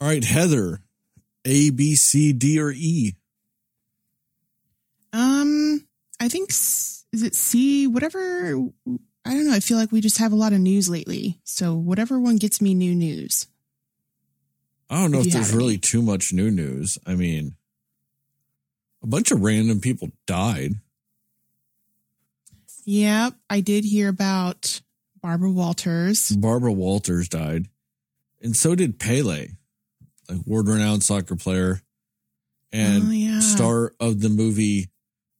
All right, Heather, A, B, C, D, or E? Um, I think is it C? Whatever. I don't know. I feel like we just have a lot of news lately. So whatever one gets me new news. I don't know If if, there's have any. really too much new news. I mean, a bunch of random people died. Yep, I did hear about Barbara Walters. Barbara Walters died, and so did Pele, like world renowned soccer player and oh yeah. star of the movie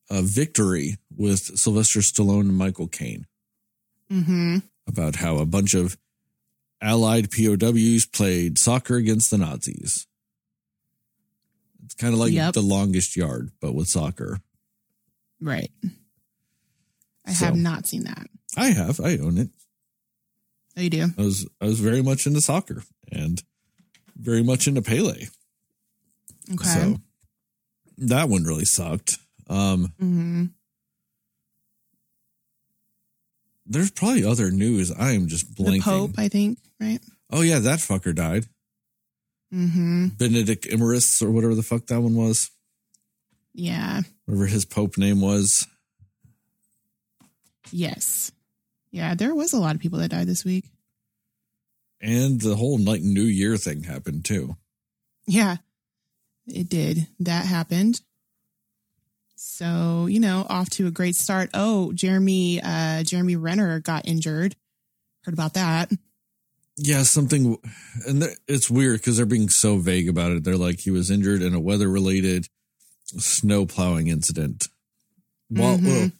uh, Victory with Sylvester Stallone and Michael Caine. Mm-hmm. about how a bunch of Allied POWs played soccer against the Nazis. It's kind of like Yep. the longest yard, but with soccer. Right. I So- have not seen that. I have, I own it. Oh, you do? I was, I was very much into soccer and very much into Pele. Okay. So that one really sucked. Um, hmm there's probably other news. I am just blanking. The Pope, I think. Right. Oh yeah, that fucker died. Mm-hmm. Benedict Emeritus or whatever the fuck that one was. Yeah. Whatever his Pope name was. Yes. Yeah. There was a lot of people that died this week. And the whole like New Year thing happened too. Yeah. It did. That happened. So, you know, off to a great start. Oh, Jeremy, uh, Jeremy Renner got injured. Heard about that. Yeah, something, and it's weird because they're being so vague about it. They're like he was injured in a weather-related snow plowing incident while Mhm. well,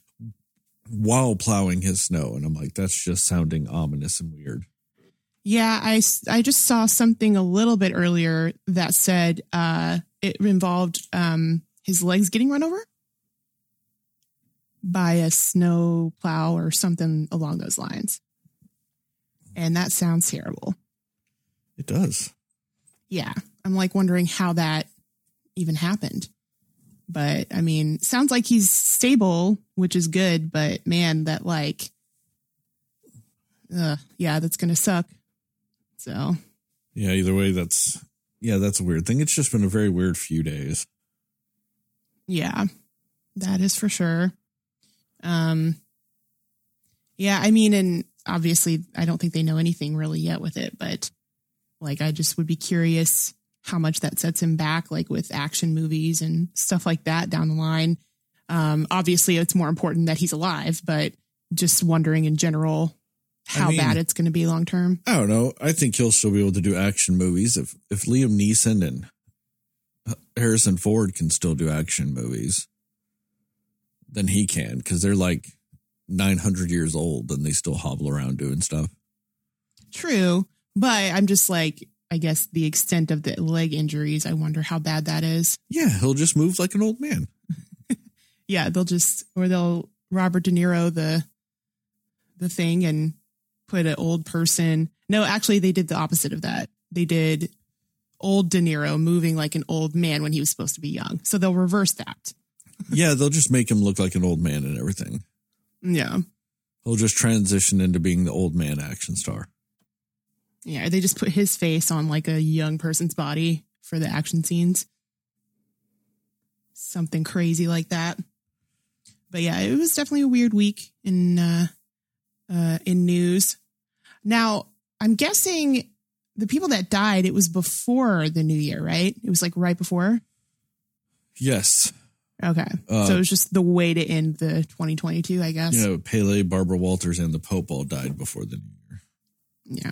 while plowing his snow, and I'm like, that's just sounding ominous and weird. Yeah, I, I just saw something a little bit earlier that said uh, it involved um, his legs getting run over by a snow plow or something along those lines. And that sounds terrible. It does. Yeah, I'm like wondering how that even happened. But I mean, sounds like he's stable, which is good. But man, that like, uh, yeah, that's gonna suck. So Yeah, either way, that's yeah, that's a weird thing. It's just been a very weird few days. Yeah, that is for sure. Um, yeah, I mean, and obviously, I don't think they know anything really yet with it, but like, I just would be curious how much that sets him back, like with action movies and stuff like that down the line. Um, obviously, it's more important that he's alive, but just wondering in general how mean- bad it's going to be long term. I don't know. I think he'll still be able to do action movies if if Liam Neeson and Harrison Ford can still do action movies. Then he can because they're like nine hundred years old and they still hobble around doing stuff. True, but I'm just like, I guess the extent of the leg injuries, I wonder how bad that is. Yeah, he'll just move like an old man. yeah, they'll just or they'll Robert De Niro the the thing and put an old person. No, actually they did the opposite of that. They did old De Niro moving like an old man when he was supposed to be young. So they'll reverse that. yeah, they'll just make him look like an old man and everything. Yeah. He'll just transition into being the old man action star. Yeah, they just put his face on like a young person's body for the action scenes. Something crazy like that. But yeah, it was definitely a weird week in uh uh in news. Now, I'm guessing the people that died, it was before the new year, right? It was like right before. Yes, Okay. Uh, so it was just the way to end the 2022, I guess. you know Pele, Barbara Walters, and the Pope all died before the new year. yeah.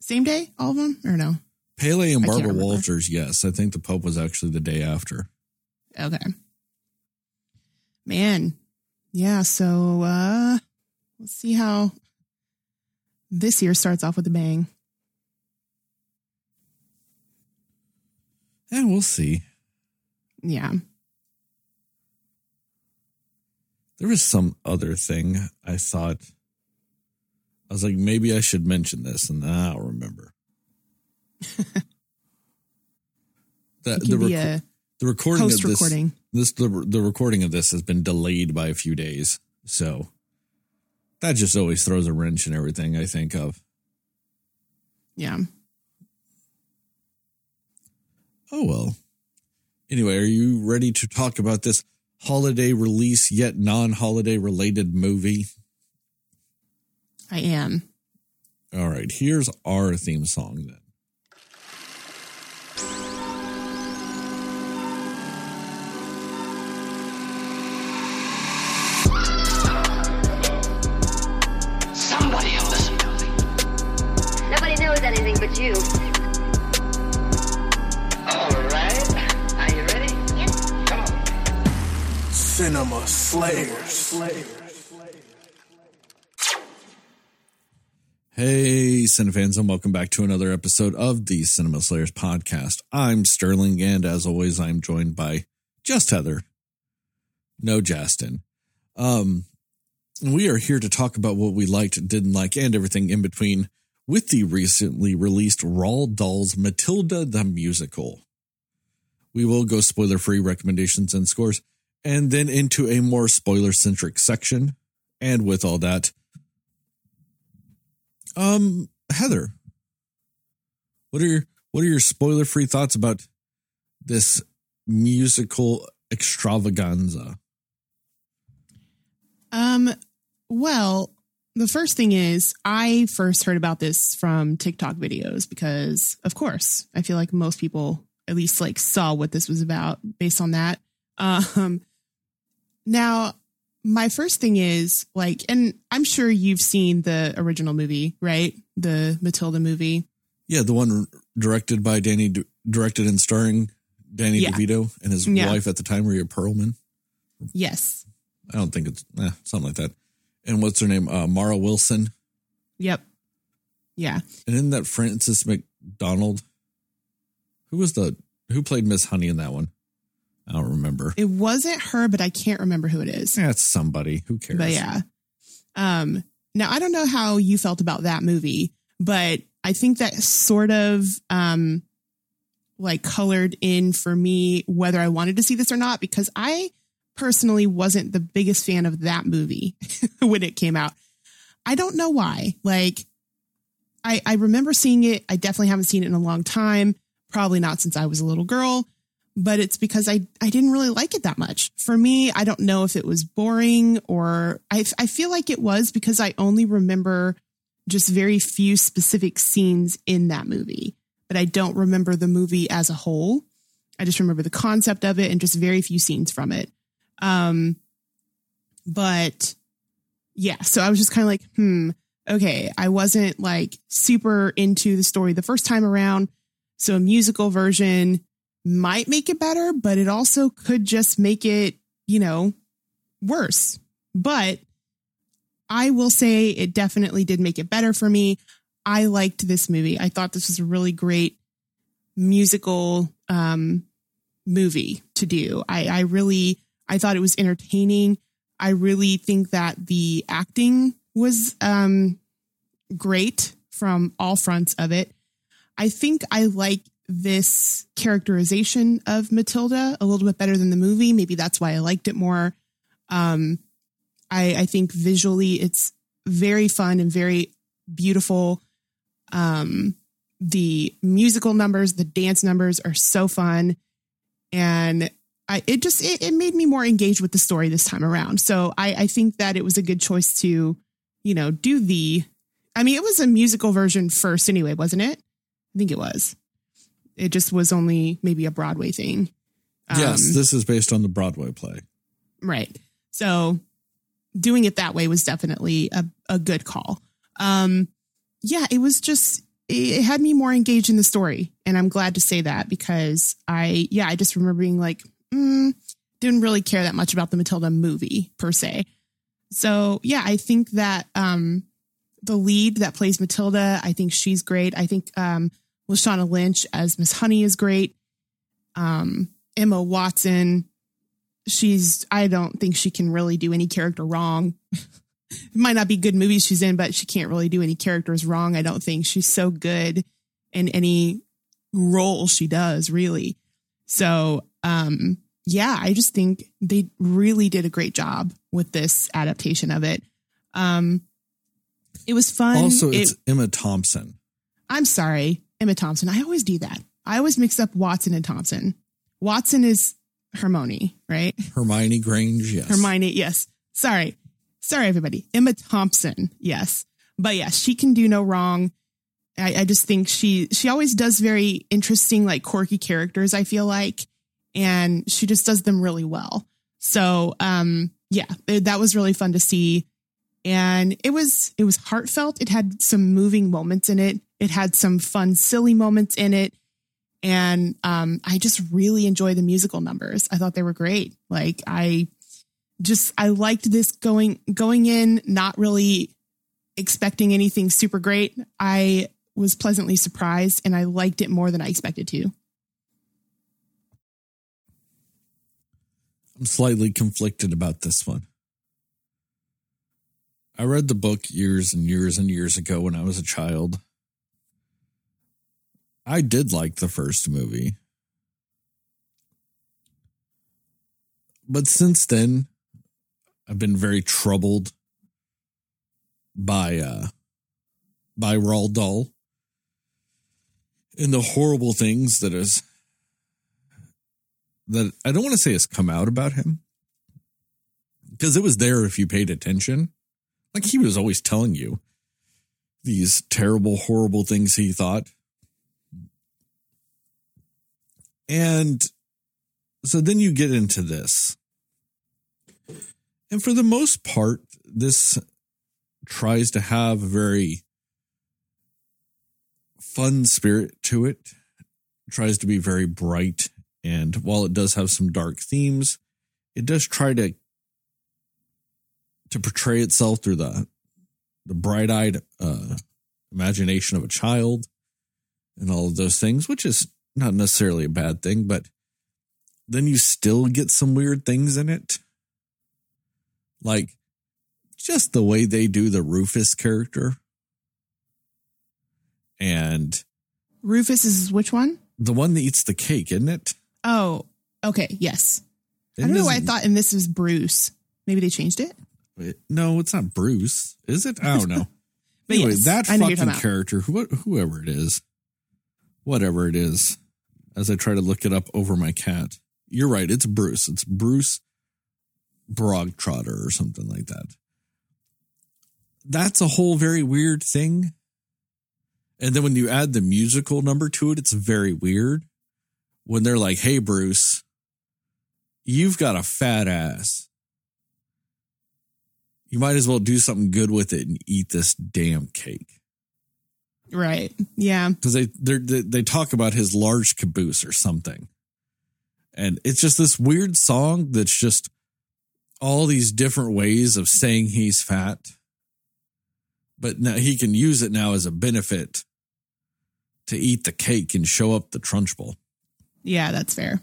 Same day, all of them, or no? Pele and Barbara. Walters, yes. I think the Pope was actually the day after. Okay. Man. Yeah, so uh let's see how this year starts off with a bang. And we'll see. Yeah. There was some other thing I thought. I was like, maybe I should mention this, and then I'll remember. the, It the, can be reco- a the recording of this, recording. this the, the recording of this has been delayed by a few days, so that just always throws a wrench in everything I think of. Yeah. Oh well. Anyway, are you ready to talk about this holiday release yet non-holiday related movie? I am. All right, here's our theme song then. Anything you. All right. Are you ready? Yes. Come on. Cinema Slayers. Hey, Cinefans, and welcome back to another episode of the Cinema Slayers podcast. I'm Sterling, and as always, I'm joined by just Heather. No Justin. Um, we are here to talk about what we liked, didn't like, and everything in between with the recently released Roald Dahl's Matilda the Musical. We will go spoiler free recommendations and scores, and then into a more spoiler centric section. And with all that, um, Heather, what are your what are your spoiler free thoughts about this musical extravaganza? Um, well, the first thing is I first heard about this from TikTok videos because, of course, I feel like most people at least like saw what this was about based on that. Um, now my first thing is like, and I'm sure you've seen the original movie, right? The Matilda movie. Yeah, the one directed by Danny, directed and starring Danny Yeah. DeVito and his Yeah. wife at the time, Rhea Perlman. Yes. I don't think it's eh, something like that. And what's her name? Uh, Mara Wilson. Yep. Yeah. And isn't that Frances McDonald? Who was the who played Miss Honey in that one? I don't remember. It wasn't her, but I can't remember who it is. Yeah, it's somebody. Who cares? But yeah. Um, now I don't know how you felt about that movie, but I think that sort of um like colored in for me whether I wanted to see this or not because I personally wasn't the biggest fan of that movie when it came out. I don't know why. Like I I remember seeing it. I definitely haven't seen it in a long time, probably not since I was a little girl but it's because I I didn't really like it that much. For me, I don't know if it was boring or I I feel like it was because I only remember just very few specific scenes in that movie, but I don't remember the movie as a whole. I just remember the concept of it and just very few scenes from it. Um but yeah, so I was just kind of like, hmm, okay, I wasn't like super into the story the first time around. So a musical version might make it better, but it also could just make it, you know, worse. But I will say it definitely did make it better for me. I liked this movie. I thought this was a really great musical um, movie to do. I, I really, I thought it was entertaining. I really think that the acting was um, great from all fronts of it. I think I like this characterization of Matilda a little bit better than the movie. Maybe that's why I liked it more. Um, I, I think visually it's very fun and very beautiful. Um, the musical numbers, the dance numbers are so fun, and I it just it, it made me more engaged with the story this time around. So I, I think that it was a good choice to, you know, do the. I mean, it was a musical version first anyway, wasn't it? I think it was. It just was only maybe a Broadway thing. yes, Um, this is based on the Broadway play. Right. So doing it that way was definitely a, a good call. Um, yeah, it was just, it had me more engaged in the story. And I'm glad to say that because I, yeah, I just remember being like, mm, didn't really care that much about the Matilda movie per se. So yeah, I think that, um, the lead that plays Matilda, I think she's great. I think, um, Lashana Lynch as Miss Honey is great. Um, Emma Watson, she's I don't think she can really do any character wrong. it might not be good movies she's in, but she can't really do any characters wrong. I don't think she's so good in any role she does, really. So, um, yeah, I just think they really did a great job with this adaptation of it. Um, it was fun. Also, It- it's Emma Thompson. I'm sorry, Emma Thompson. I always do that. I always mix up Watson and Thompson. Watson is Hermione, right? Hermione Granger, yes. Hermione, yes. Sorry. Sorry, everybody. Emma Thompson, yes. But yes, she can do no wrong. I, I just think she she always does very interesting, like quirky characters, I feel like. And she just does them really well. So um yeah, that was really fun to see. And it was it was heartfelt. It had some moving moments in it. It had some fun, silly moments in it. And um I just really enjoy the musical numbers. I thought they were great. Like I just I liked this going going in, not really expecting anything super great. I was pleasantly surprised and I liked it more than I expected to. I'm slightly conflicted about this one. I read the book years and years and years ago when I was a child. I did like the first movie. But since then, I've been very troubled by uh by Roald Dahl and the horrible things that is that I don't want to say has come out about him because it was there if you paid attention. Like he was always telling you these terrible, horrible things he thought. And so then you get into this. And for the most part, this tries to have a very fun spirit to it, tries to be very bright and while it does have some dark themes, it does try to to portray itself through the the bright-eyed uh, imagination of a child and all of those things, which is not necessarily a bad thing, but then you still get some weird things in it. Like just the way they do the Rufus character. And Rufus is which one? the one that eats the cake, isn't it? Oh, okay, yes. I don't know why I thought and this is Bruce. Maybe they changed it. Wait, No, it's not Bruce, is it? I don't know. But anyway, yes, that I know who you're fucking character, who, whoever it is, whatever it is, as I try to look it up over my cat, you're right. It's Bruce. It's Bruce Brogtrotter or something like that. That's a whole very weird thing. And then when you add the musical number to it, it's very weird. When they're like, hey, Bruce, you've got a fat ass you might as well do something good with it and eat this damn cake Right. Yeah. because they they they talk about his large caboose or something, and it's just this weird song that's just all these different ways of saying he's fat, but now he can use it now as a benefit to eat the cake and show up the Trunchbull. Yeah, that's fair.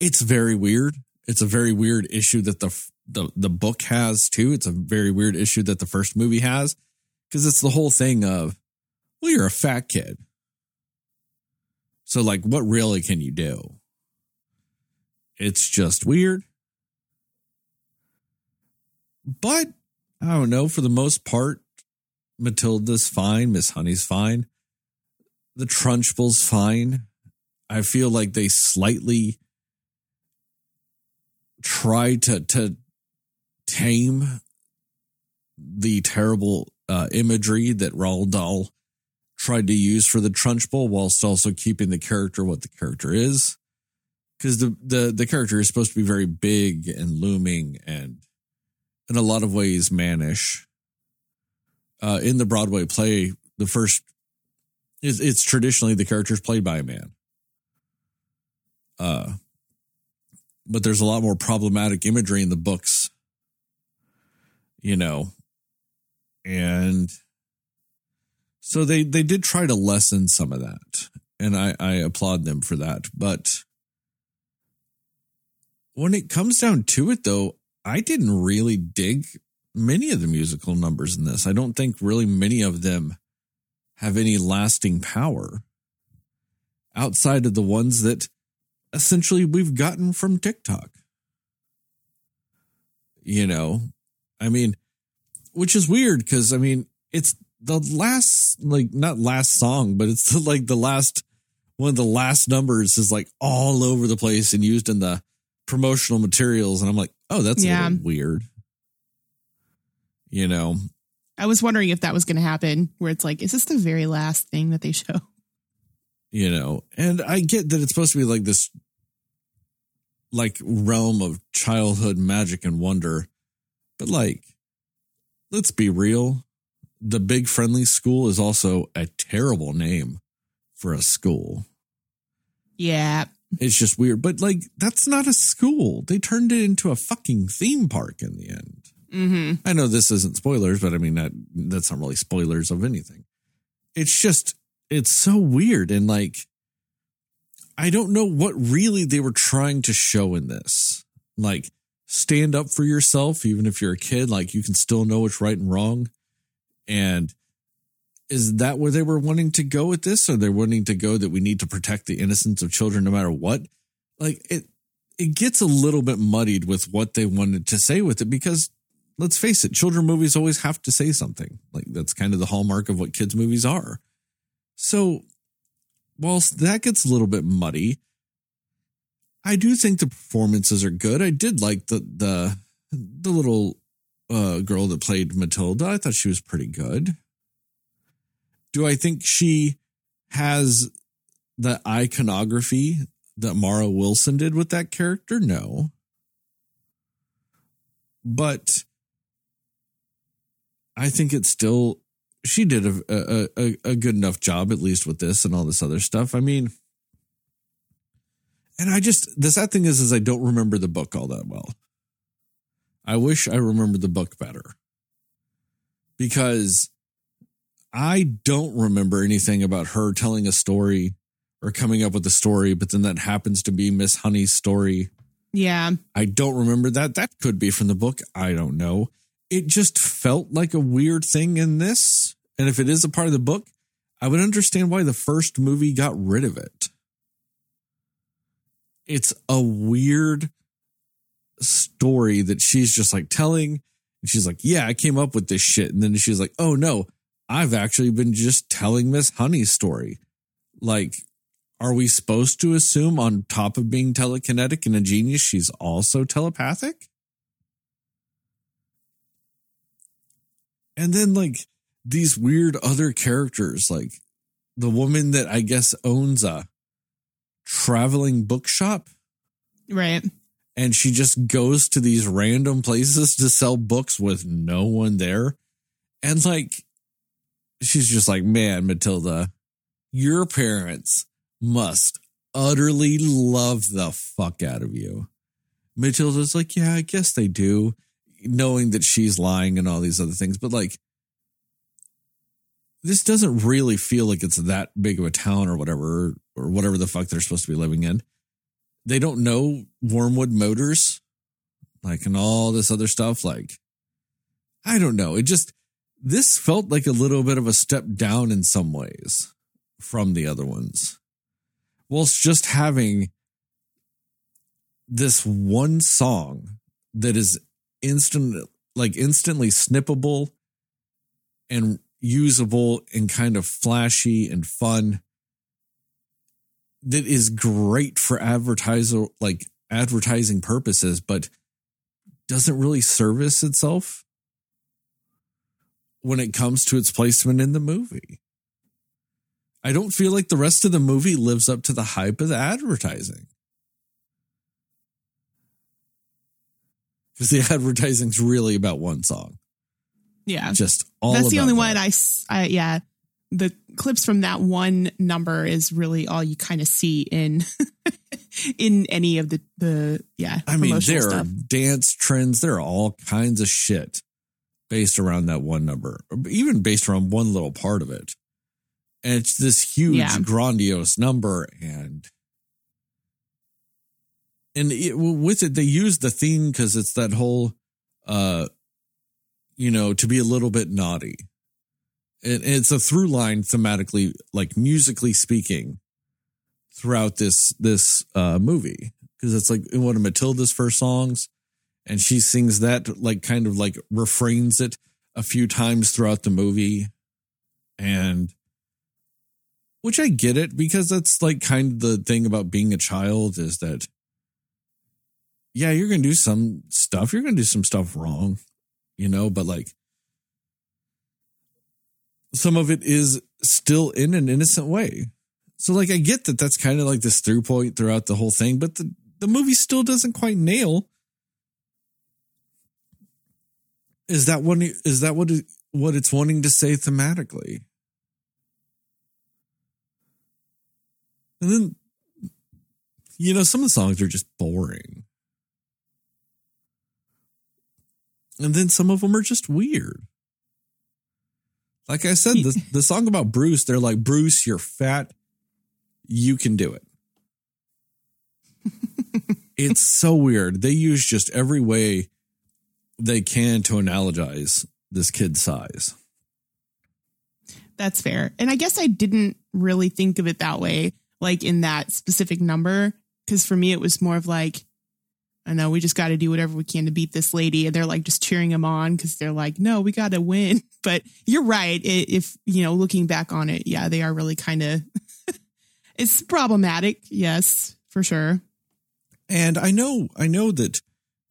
it's very weird. It's a very weird issue that the the the book has too. It's a very weird issue that the first movie has because it's the whole thing of, well, you're a fat kid, so like, what really can you do? It's just weird, but I don't know. For the most part, Matilda's fine. Miss Honey's fine. The Trunchbull's fine. I feel like they slightly try to to tame the terrible uh, imagery that Roald Dahl tried to use for the Trunchbull, whilst also keeping the character what the character is. Because the, the the character is supposed to be very big and looming and in a lot of ways mannish. Uh, in the Broadway play, the first it's, it's traditionally the character is played by a man. Uh, but there's a lot more problematic imagery in the books, you know, and so they they did try to lessen some of that, and I I applaud them for that. But when it comes down to it, though, I didn't really dig many of the musical numbers in this. I don't think really many of them have any lasting power outside of the ones that essentially we've gotten from TikTok. You know, I mean, which is weird because I mean, it's the last, like, not last song, but it's the, like the last one of the last numbers is like all over the place and used in the promotional materials. And I'm like, oh, that's Yeah. a little weird. You know, I was wondering if that was going to happen, where it's like, is this the very last thing that they show? You know, and I get that it's supposed to be like this like realm of childhood magic and wonder, but like, let's be real. The big friendly school is also a terrible name for a school. Yeah. It's just weird, but like, that's not a school. They turned it into a fucking theme park in the end. hmm I know this isn't spoilers, but I mean that that's not really spoilers of anything. It's just it's so weird and like I don't know what really they were trying to show in this. Like stand up for yourself even if you're a kid, like you can still know what's right and wrong. And is that where they were wanting to go with this? Or they're wanting to go that we need to protect the innocence of children no matter what? Like it it gets a little bit muddied with what they wanted to say with it because let's face it, children movies always have to say something. Like that's kind of the hallmark of what kids movies are. So, whilst that gets a little bit muddy, I do think the performances are good. I did like the the the little uh, girl that played Matilda. I thought she was pretty good. Do I think she has the iconography that Mara Wilson did with that character? No. But I think it's still she did a, a a good enough job at least with this and all this other stuff. I mean, and I just the sad thing is is I don't remember the book all that well. I wish I remembered the book better because I don't remember anything about her telling a story or coming up with a story, but then that happens to be Miss Honey's story. Yeah. I don't remember that. That could be from the book. I don't know. It just felt like a weird thing in this. And if it is a part of the book, I would understand why the first movie got rid of it. It's a weird story that she's just like telling. And she's like, Yeah, I came up with this shit. And then she's like, Oh no, I've actually been just telling Miss Honey's story. Like, are we supposed to assume on top of being telekinetic and a genius, she's also telepathic? And then like these weird other characters, like the woman that I guess owns a traveling bookshop Right. and she just goes to these random places to sell books with no one there. And like, she's just like, man, Matilda, your parents must utterly love the fuck out of you. Matilda's like, yeah, I guess they do, knowing that she's lying and all these other things. But like, this doesn't really feel like it's that big of a town or whatever, or whatever the fuck they're supposed to be living in they don't know Wormwood Motors, like, and all this other stuff. Like, I don't know. It just, this felt like a little bit of a step down in some ways from the other ones. Whilst just having this one song that is instant, like instantly snippable and usable and kind of flashy and fun. That is great for advertiser like advertising purposes but doesn't really service itself when it comes to its placement in the movie. I don't feel like the rest of the movie lives up to the hype of the advertising because the advertising's really about one song Yeah. just all That's the only that. one I, yeah. The clips from that one number is really all you kind of see in in any of the the yeah. I mean, there are dance trends. There are all kinds of shit based around that one number, or even based around one little part of it. And it's this huge, Yeah. grandiose number, and and it, with it, they use the theme because it's that whole, uh, you know, to be a little bit naughty. And it's a through line thematically, like musically speaking, throughout this this uh, movie because it's like in one of Matilda's first songs, and she sings that like kind of like refrains it a few times throughout the movie, and which I get it because that's like kind of the thing about being a child is that, yeah, you're going to do some stuff. You're going to do some stuff wrong, you know, but like some of it is still in an innocent way. So, like, I get that that's kind of like this through point throughout the whole thing, but the, the movie still doesn't quite nail. Is that what is that what it, what it's wanting to say thematically? And then, you know, some of the songs are just boring. And then some of them are just weird. Like I said, the, the song about Bruce, they're like, Bruce, you're fat. You can do it. it's so weird. They use just every way they can to analogize this kid's size. That's fair. And I guess I didn't really think of it that way, like in that specific number. Cause for me, it was more of like, I know we just got to do whatever we can to beat this lady. And they're like just cheering him on because they're like, no, we got to win. But you're right. If, you know, looking back on it, yeah, they are really kind of, it's problematic. Yes, for sure. And I know, I know that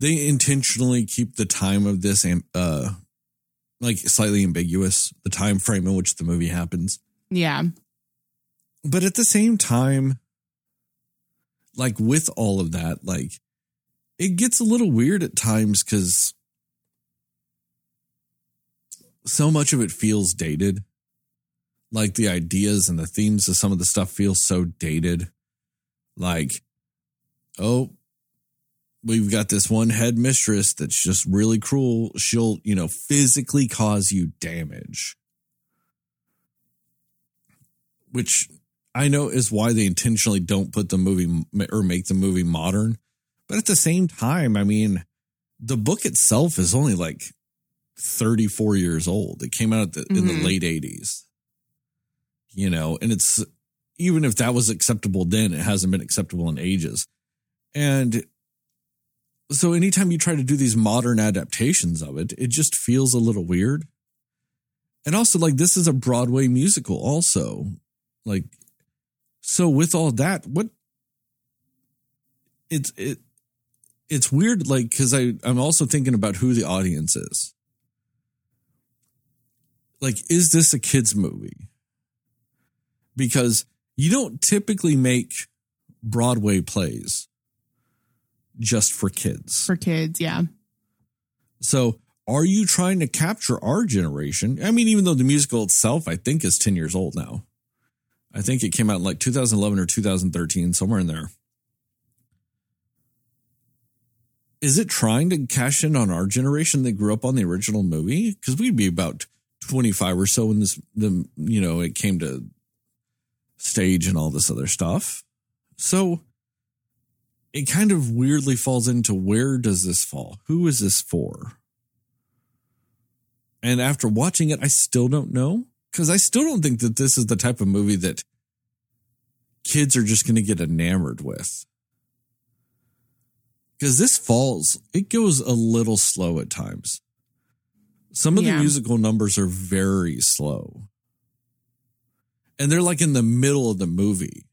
they intentionally keep the time of this, uh, like slightly ambiguous, the time frame in which the movie happens. Yeah. But at the same time, like with all of that, like it gets a little weird at times because so much of it feels dated. Like the ideas and the themes of some of the stuff feels so dated. Like, oh, we've got this one head mistress that's just really cruel. She'll, you know, physically cause you damage. Which I know is why they intentionally don't put the movie or make the movie modern. But at the same time, I mean, the book itself is only like 34 years old. It came out the, mm-hmm. in the late 80s. You know, and it's even if that was acceptable then, it hasn't been acceptable in ages. And so anytime you try to do these modern adaptations of it, it just feels a little weird. And also, like, this is a Broadway musical, also. Like, so with all that, what it's it it's weird, like, because I I'm also thinking about who the audience is. Like, is this a kids movie? Because you don't typically make Broadway plays just for kids. For kids, yeah. So, are you trying to capture our generation? I mean, even though the musical itself, I think, is 10 years old now. I think it came out in like 2011 or 2013, somewhere in there. Is it trying to cash in on our generation that grew up on the original movie? Because we'd be about 25 or so when this, the, you know, it came to stage and all this other stuff. So, it kind of weirdly falls into where does this fall? Who is this for? And after watching it, I still don't know because I still don't think that this is the type of movie that kids are just going to get enamored with. Because this falls, it goes a little slow at times. Some of yeah. the musical numbers are very slow. And they're like in the middle of the movie.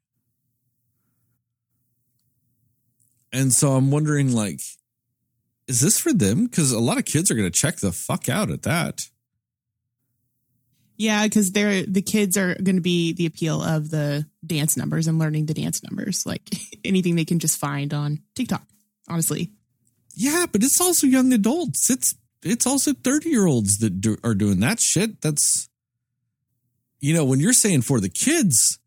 And so I'm wondering, like, is this for them? Because a lot of kids are going to check the fuck out at that. Yeah, because they're the kids are going to be the appeal of the dance numbers and learning the dance numbers, like anything they can just find on TikTok. Honestly, yeah, but it's also young adults. It's it's also thirty year olds that do, are doing that shit. That's you know when you're saying for the kids,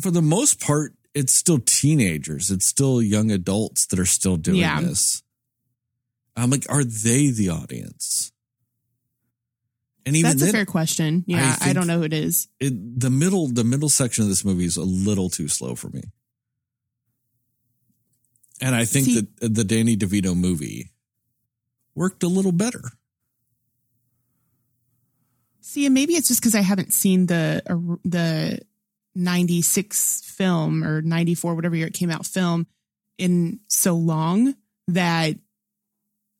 for the most part, it's still teenagers. It's still young adults that are still doing yeah. this. I'm like, are they the audience? And even that's then, a fair question. Yeah, I, I, don't know who it is. It, the middle, the middle section of this movie is a little too slow for me. And I think See, that the Danny DeVito movie worked a little better. See, and maybe it's just because I haven't seen the uh, the 96 film or 94, whatever year it came out film in so long that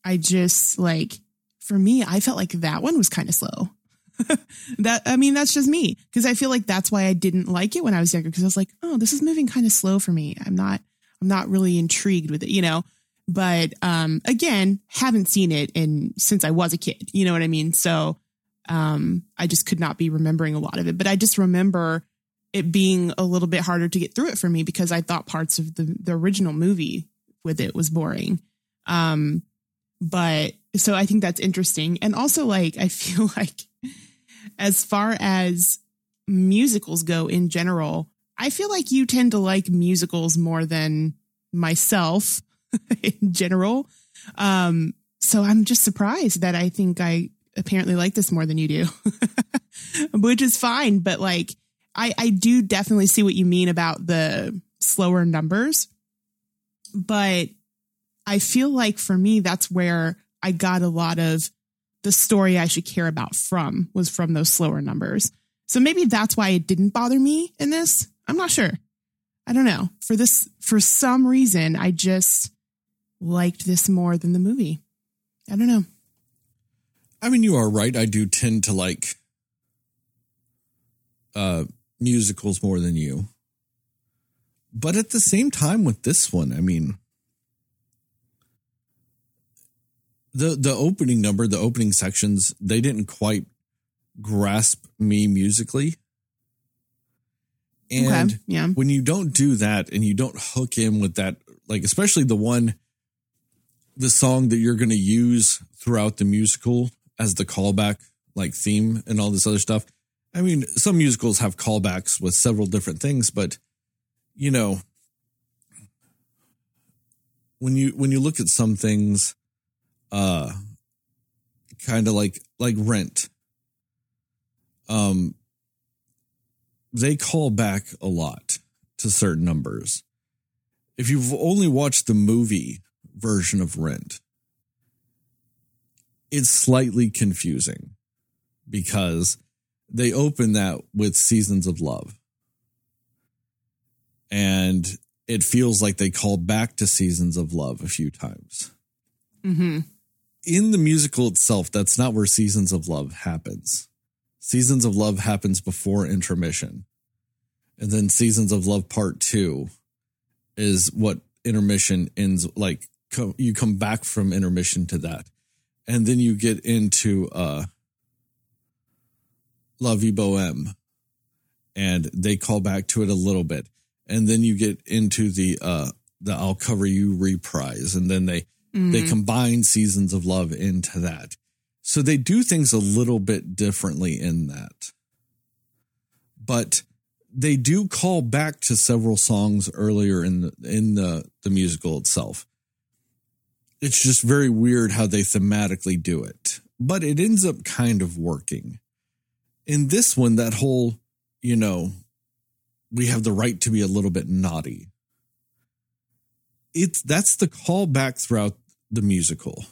I just like, for me, I felt like that one was kind of slow. that I mean, that's just me because I feel like that's why I didn't like it when I was younger because I was like, oh, this is moving kind of slow for me. I'm not, not really intrigued with it, you know. But um, again, haven't seen it in since I was a kid. You know what I mean? So um, I just could not be remembering a lot of it. But I just remember it being a little bit harder to get through it for me because I thought parts of the the original movie with it was boring. Um, but so I think that's interesting. And also like I feel like as far as musicals go in general, I feel like you tend to like musicals more than myself in general. Um, so I'm just surprised that I think I apparently like this more than you do, which is fine. But like, I, I do definitely see what you mean about the slower numbers. But I feel like for me, that's where I got a lot of the story I should care about from was from those slower numbers. So maybe that's why it didn't bother me in this. I'm not sure. I don't know. For this, for some reason, I just liked this more than the movie. I don't know. I mean, you are right. I do tend to like uh musicals more than you. But at the same time with this one, I mean the the opening number, the opening sections, they didn't quite grasp me musically. And Okay, yeah. when you don't do that and you don't hook in with that, like especially the one, the song that you're going to use throughout the musical as the callback, like theme and all this other stuff. I mean, some musicals have callbacks with several different things, but you know, when you when you look at some things, uh, kind of like like Rent, um, they call back a lot to certain numbers. If you've only watched the movie version of Rent, it's slightly confusing because they open that with Seasons of Love. And it feels like they called back to Seasons of Love a few times. Mm-hmm. In the musical itself, that's not where Seasons of Love happens. Seasons of Love happens before intermission. And then Seasons of Love Part 2 is what intermission ends like co- you come back from intermission to that. And then you get into uh La Vie Boheme and they call back to it a little bit. And then you get into the uh the I'll cover you reprise and then they they combine Seasons of Love into that. So they do things a little bit differently in that. But they do call back to several songs earlier in the in the the musical itself. It's just very weird how they thematically do it. But it ends up kind of working. In this one that whole, you know, we have the right to be a little bit naughty. It's that's the callback throughout the musical.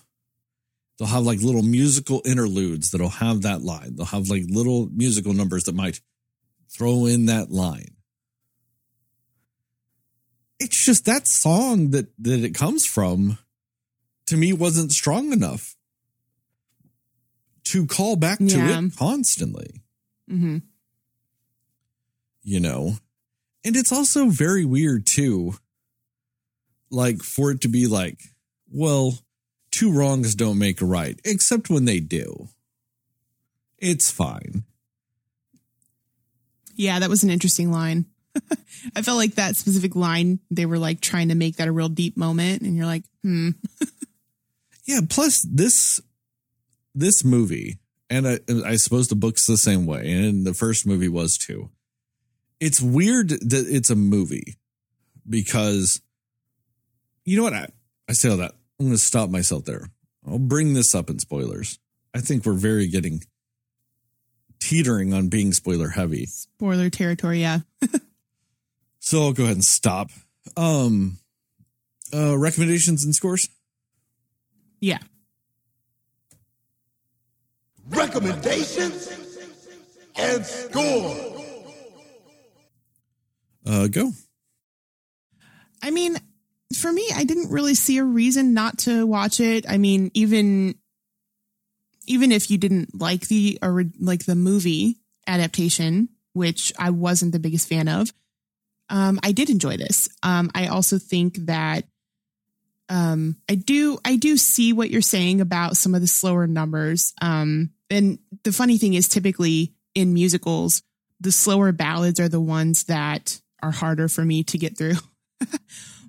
They'll have like little musical interludes that'll have that line. They'll have like little musical numbers that might throw in that line. It's just that song that that it comes from to me wasn't strong enough to call back to Yeah. it constantly, Mm-hmm. you know. And it's also very weird too like for it to be like, well, two wrongs don't make a right, except when they do. It's fine. Yeah, that was an interesting line. I felt like that specific line, they were like trying to make that a real deep moment. And you're like, hmm. Yeah. Plus, this this movie, and I, I suppose the book's the same way, and the first movie was too. It's weird that it's a movie because you know what? I, I say all that. I'm going to stop myself there. I'll bring this up in spoilers. I think we're very getting teetering on being spoiler heavy. Spoiler territory. Yeah. So I'll go ahead and stop. Um, uh, recommendations and scores. Yeah. Recommendations and score. Uh, go. I mean, for me, I didn't really see a reason not to watch it. I mean, even even if you didn't like the or like the movie adaptation, which I wasn't the biggest fan of, um, I did enjoy this. Um, I also think that um, I do I do see what you're saying about some of the slower numbers. Um, and the funny thing is, typically in musicals, the slower ballads are the ones that are harder for me to get through.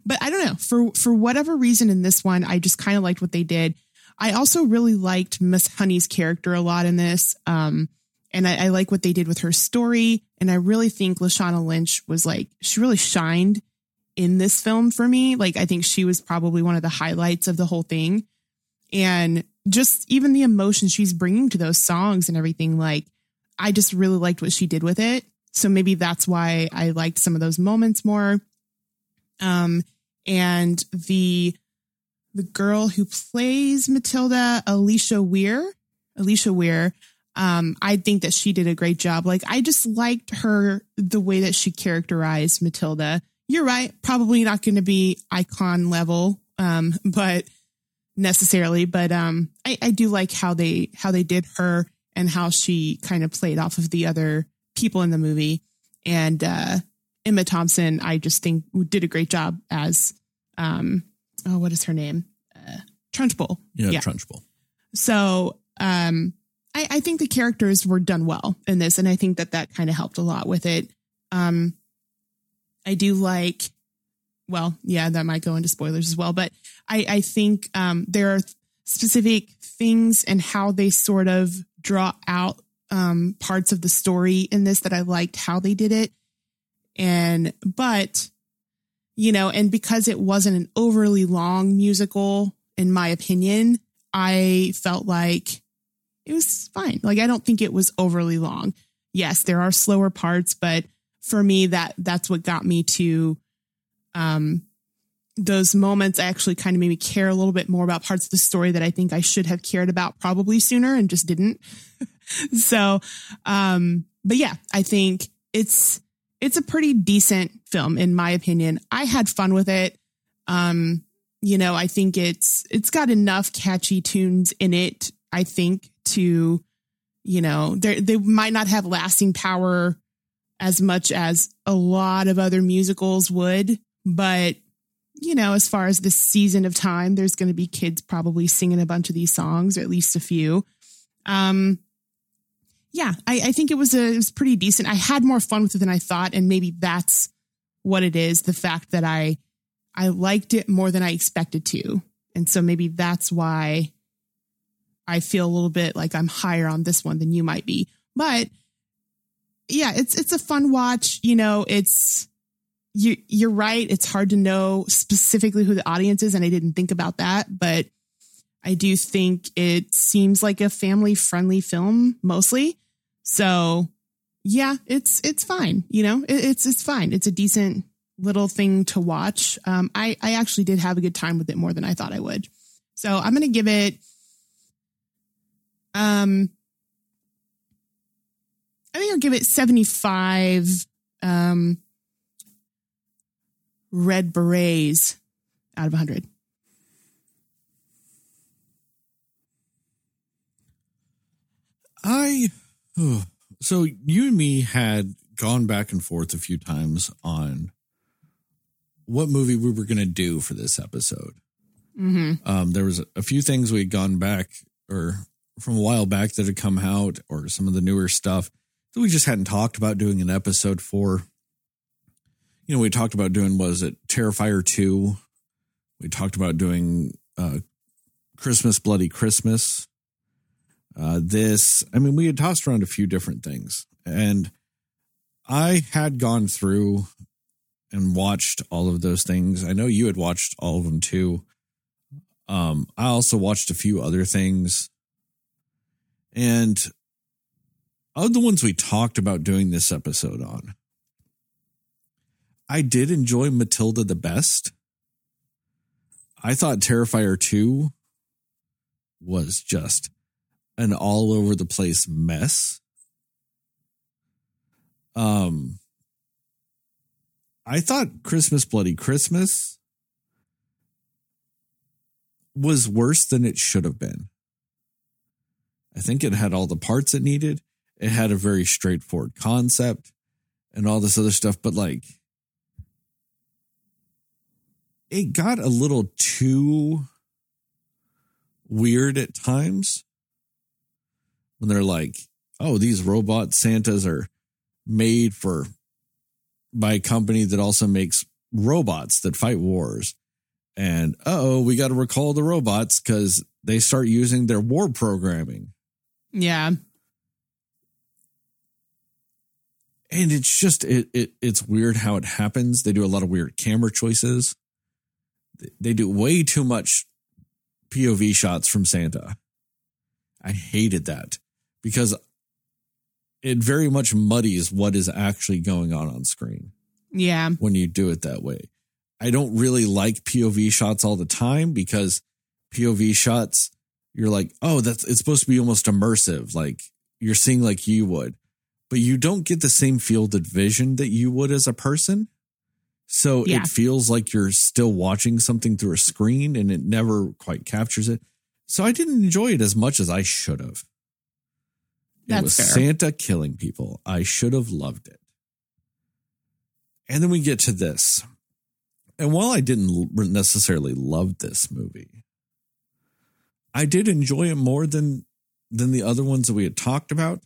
but I don't know for for whatever reason in this one, I just kind of liked what they did. I also really liked Miss Honey's character a lot in this. Um, and I, I, like what they did with her story. And I really think Lashana Lynch was like, she really shined in this film for me. Like, I think she was probably one of the highlights of the whole thing. And just even the emotion she's bringing to those songs and everything, like, I just really liked what she did with it. So maybe that's why I liked some of those moments more. Um, and the the girl who plays Matilda, Alisha Weir, Alisha Weir, um, I think that she did a great job. Like I just liked her the way that she characterized Matilda. You're right, probably not going to be icon level, um, but necessarily, but um, I, I do like how they how they did her and how she kind of played off of the other people in the movie. And uh, Emma Thompson, I just think did a great job as um, oh, what is her name? Uh, Trunchbull. Yeah, yeah. Trunchbull. So um, I, I think the characters were done well in this, and I think that that kind of helped a lot with it. Um, I do like, well, yeah, that might go into spoilers as well, but I, I think um, there are specific things and how they sort of draw out um, parts of the story in this that I liked how they did it. And, but, you know, and because it wasn't an overly long musical, in my opinion, I felt like it was fine. Like I don't think it was overly long. Yes, there are slower parts, but for me that that's what got me to um those moments actually kind of made me care a little bit more about parts of the story that I think I should have cared about probably sooner and just didn't. so um but yeah, I think it's it's a pretty decent film in my opinion. I had fun with it. Um you know, I think it's it's got enough catchy tunes in it I think to, you know, they might not have lasting power as much as a lot of other musicals would, but you know, as far as this season of time, there's going to be kids probably singing a bunch of these songs, or at least a few. Um, yeah, I, I think it was a it was pretty decent. I had more fun with it than I thought, and maybe that's what it is. The fact that I I liked it more than I expected to, and so maybe that's why I feel a little bit like I'm higher on this one than you might be. But yeah, it's it's a fun watch. You know, it's you you're right. It's hard to know specifically who the audience is, and I didn't think about that, but I do think it seems like a family friendly film mostly. So yeah, it's it's fine. You know, it, it's it's fine. It's a decent little thing to watch. Um, I I actually did have a good time with it more than I thought I would. So I'm gonna give it um, I think I'll give it 75 um, red berets out of 100. I so you and me had gone back and forth a few times on what movie we were going to do for this episode. Mm-hmm. Um, there was a few things we had gone back or from a while back that had come out or some of the newer stuff that we just hadn't talked about doing an episode for. You know, we talked about doing was it Terrifier 2. We talked about doing uh Christmas Bloody Christmas. Uh this, I mean, we had tossed around a few different things. And I had gone through and watched all of those things. I know you had watched all of them too. Um, I also watched a few other things and of the ones we talked about doing this episode on, I did enjoy Matilda the best. I thought Terrifier 2 was just an all over the place mess. Um I thought Christmas Bloody Christmas was worse than it should have been. I think it had all the parts it needed. It had a very straightforward concept and all this other stuff, but like it got a little too weird at times when they're like, oh, these robot Santas are made for by a company that also makes robots that fight wars. And oh, we got to recall the robots because they start using their war programming. Yeah. And it's just it, it it's weird how it happens. They do a lot of weird camera choices. They do way too much POV shots from Santa. I hated that because it very much muddies what is actually going on on screen Yeah. when you do it that way. I don't really like POV shots all the time because POV shots, you're like, oh, that's it's supposed to be almost immersive, like you're seeing like you would, but you don't get the same field of vision that you would as a person. So Yeah. it feels like you're still watching something through a screen and it never quite captures it. So I didn't enjoy it as much as I should have. It That's was fair. Santa killing people. I should have loved it. And then we get to this. And while I didn't necessarily love this movie, I did enjoy it more than than the other ones that we had talked about.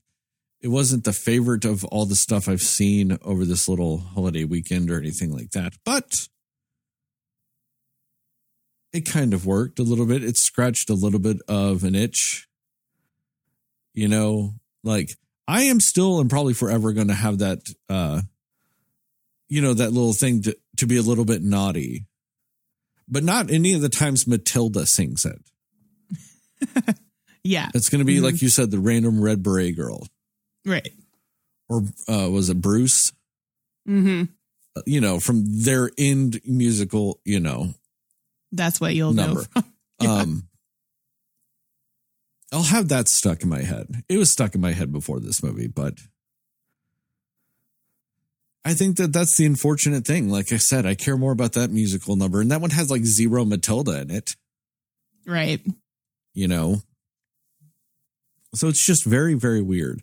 It wasn't the favorite of all the stuff I've seen over this little holiday weekend or anything like that, but it kind of worked a little bit. It scratched a little bit of an itch. You know, like I am still and probably forever going to have that uh you know that little thing to, to be a little bit naughty. But not any of the times Matilda sings it. Yeah. It's going to be like you said the random red beret girl Right. or uh was it Bruce? hmm Uh, You know, from their end musical, you know, That's what you'll number. know. Yeah. Um, I'll have that stuck in my head. It was stuck in my head before this movie, but I think that that's the unfortunate thing. Like I said, I care more about that musical number, and that one has like zero Matilda in it. Right. You know, so it's just very, very weird.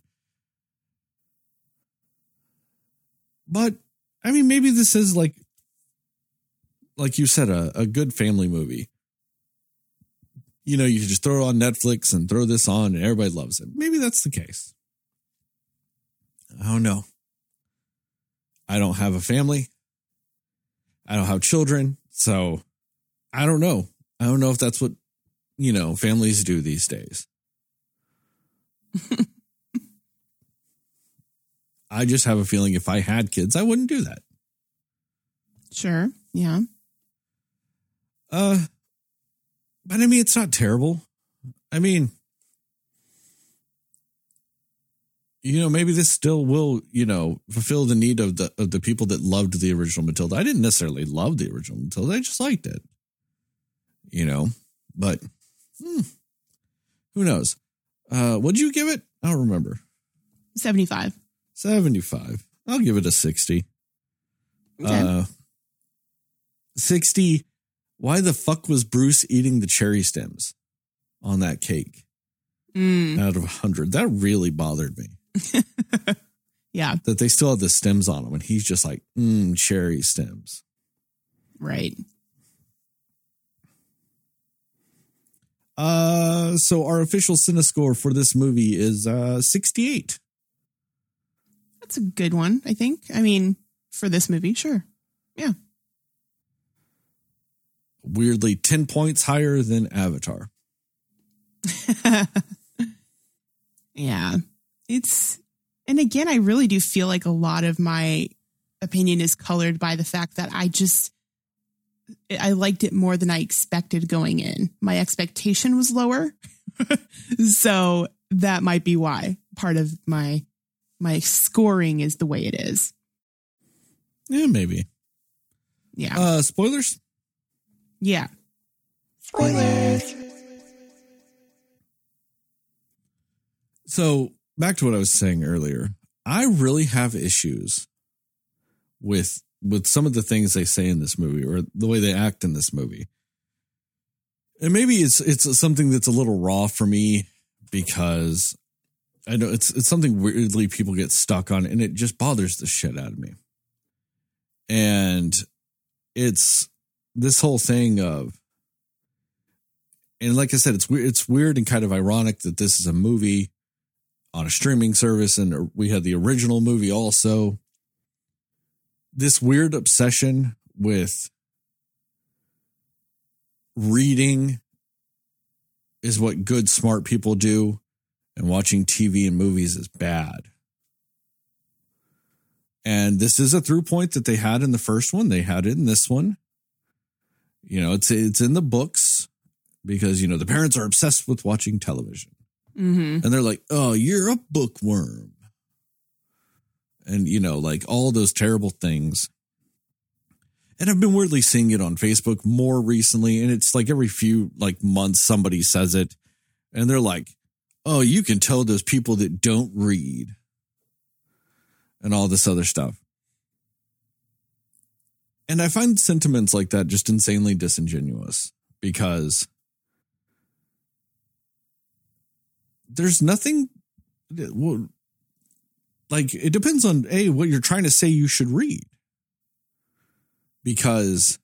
But I mean, maybe this is like, like you said, a, a good family movie. You know, you can just throw it on Netflix and throw this on, and everybody loves it. Maybe that's the case. I don't know. I don't have a family. I don't have children, so I don't know. I don't know if that's what you know families do these days. I just have a feeling if I had kids, I wouldn't do that. Sure. Yeah. Uh, but I mean, it's not terrible. I mean, you know, maybe this still will, you know, fulfill the need of the of the people that loved the original Matilda. I didn't necessarily love the original Matilda; I just liked it. You know, but hmm, who knows? Uh, what'd you give it? I don't remember. 75. Seventy five. I'll give it a sixty. Okay. Uh, 60. Why the fuck was Bruce eating the cherry stems on that cake Mm, out of 100? That really bothered me yeah. that they still had the stems on them. And he's just like, mm, cherry stems. Right. Uh, so our official Cinescore for this movie is uh 68. That's a good one, I think. I mean, for this movie, sure. Yeah. Weirdly, 10 points higher than Avatar. yeah. It's, and again, I really do feel like a lot of my opinion is colored by the fact that I just, I liked it more than I expected going in. My expectation was lower. so that might be why part of my, my scoring is the way it is. Yeah, maybe. Yeah. Uh, spoilers? Yeah. Spoilers. So back to what I was saying earlier. I really have issues with with some of the things they say in this movie or the way they act in this movie. And maybe it's it's something that's a little raw for me because I know it's it's something weirdly people get stuck on, and it just bothers the shit out of me. And it's this whole thing of, and like I said, it's weird. It's weird and kind of ironic that this is a movie on a streaming service, and we had the original movie also. This weird obsession with reading is what good, smart people do, and watching TV and movies is bad. And this is a through point that they had in the first one. They had it in this one. You know, it's it's in the books because you know the parents are obsessed with watching television, Mm-hmm. and they're like, "Oh, you're a bookworm," and you know, like all those terrible things. And I've been weirdly seeing it on Facebook more recently, and it's like every few like months somebody says it, and they're like, "Oh, you can tell those people that don't read," and all this other stuff. And I find sentiments like that just insanely disingenuous because there's nothing well, like it depends on a what you're trying to say you should read. Because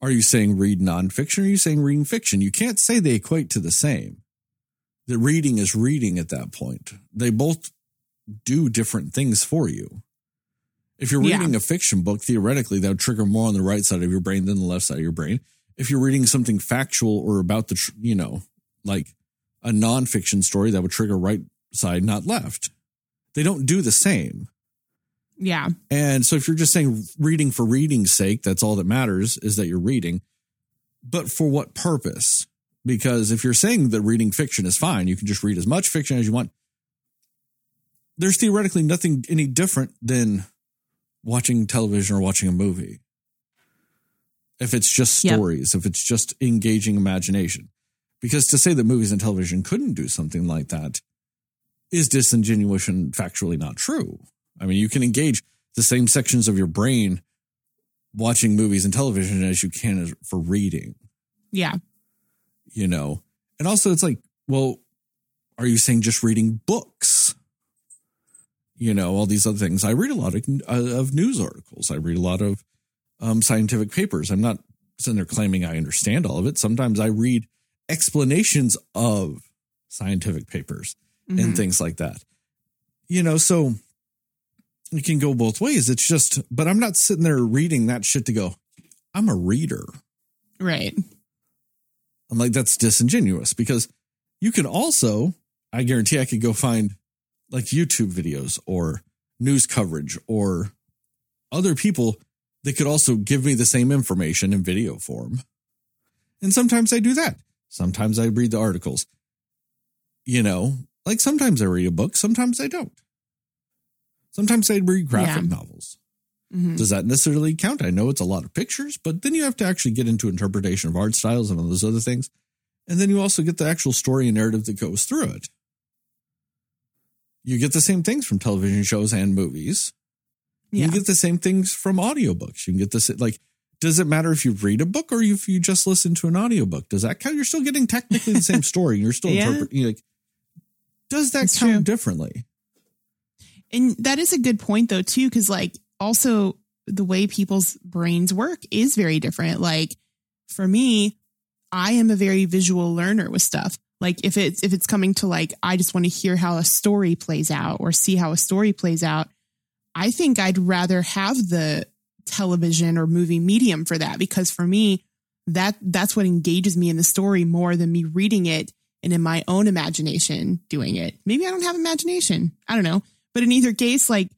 are you saying read nonfiction are you saying reading fiction? You can't say they equate to the same. That reading is reading at that point. They both do different things for you if you're Yeah. reading a fiction book theoretically that would trigger more on the right side of your brain than the left side of your brain if you're reading something factual or about the tr- you know like a nonfiction story that would trigger right side not left they don't do the same Yeah. and so if you're just saying reading for reading's sake, that's all that matters is that you're reading. But for what purpose? Because if you're saying that reading fiction is fine, you can just read as much fiction as you want. There's theoretically nothing any different than watching television or watching a movie. If it's just Yep. stories, if it's just engaging imagination. Because to say that movies and television couldn't do something like that is disingenuous and factually not true. I mean, you can engage the same sections of your brain watching movies and television as you can for reading, Yeah. you know? And also, it's like, well, are you saying just reading books? You know, all these other things. I read a lot of, of news articles, I read a lot of um, scientific papers. I'm not sitting there claiming I understand all of it. Sometimes I read explanations of scientific papers and Mhm. things like that. You know, so it can go both ways. It's just, but I'm not sitting there reading that shit to go, I'm a reader. Right. I'm like, that's disingenuous because you can also, I guarantee I could go find like YouTube videos or news coverage or other people that could also give me the same information in video form. And sometimes I do that. Sometimes I read the articles. You know, like sometimes I read a book, sometimes I don't. Sometimes I read graphic Yeah. novels. Mhm. Does that necessarily count? I know it's a lot of pictures, but then you have to actually get into interpretation of art styles and all those other things. And then you also get the actual story and narrative that goes through it. You get the same things from television shows and movies. Yeah. You get the same things from audiobooks. You can get this like does it matter if you read a book or if you just listen to an audiobook? Does that count? You're still getting technically the same story. You're still Yeah. interpreting like does that It's count true. differently? And that is a good point though too, because like also the way people's brains work is very different. Like for me, I am a very visual learner with stuff. Like if it's if it's coming to like I just want to hear how a story plays out or see how a story plays out, I think I'd rather have the television or movie medium for that because for me that that's what engages me in the story more than me reading it and in my own imagination doing it. Maybe I don't have imagination. I don't know. But in either case, like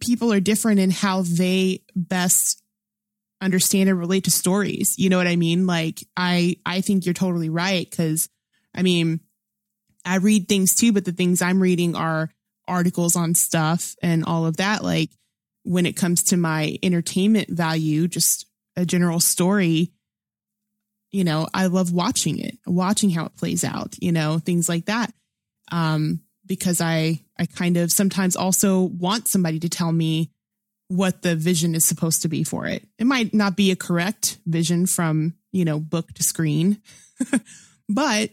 people are different in how they best understand and relate to stories. You know what I mean? Like I I think you're totally right cuz I mean I read things too, but the things I'm reading are articles on stuff and all of that like when it comes to my entertainment value, just a general story, you know, I love watching it, watching how it plays out, you know, things like that. Um, because I, I kind of sometimes also want somebody to tell me what the vision is supposed to be for it. It might not be a correct vision from, you know, book to screen, but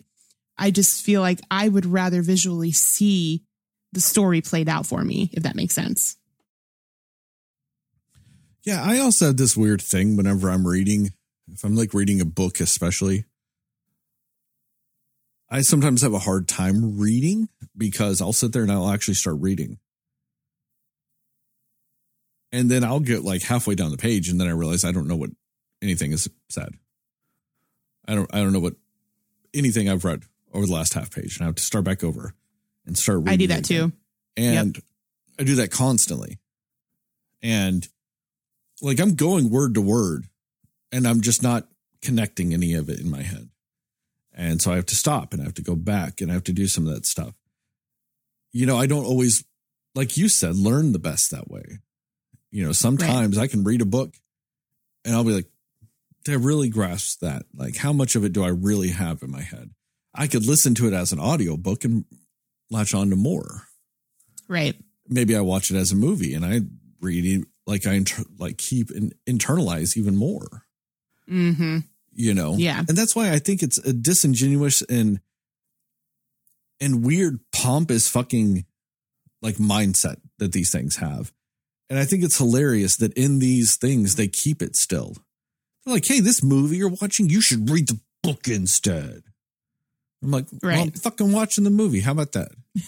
I just feel like I would rather visually see the story played out for me, if that makes sense. Yeah, I also have this weird thing whenever I'm reading, if I'm like reading a book, especially, I sometimes have a hard time reading because I'll sit there and I'll actually start reading. And then I'll get like halfway down the page and then I realize I don't know what anything is said. I don't I don't know what anything I've read over the last half page. And I have to start back over and start reading. I do that again. too. And I do that constantly. And like I'm going word to word and I'm just not connecting any of it in my head. And so I have to stop and I have to go back and I have to do some of that stuff. You know, I don't always, like you said, learn the best that way. You know, sometimes I can read a book and I'll be like, did I really grasp that? Like, how much of it do I really have in my head? I could listen to it as an audio book and latch on to more Right. maybe I watch it as a movie and I read it like I inter- like keep and internalize even more, Mm-hmm. you know? Yeah. And that's why I think it's a disingenuous and and weird pompous fucking like mindset that these things have. And I think it's hilarious that in these things they keep it still. They're like, hey, this movie you're watching, you should read the book instead. I'm like, well, I'm fucking watching the movie. How about that?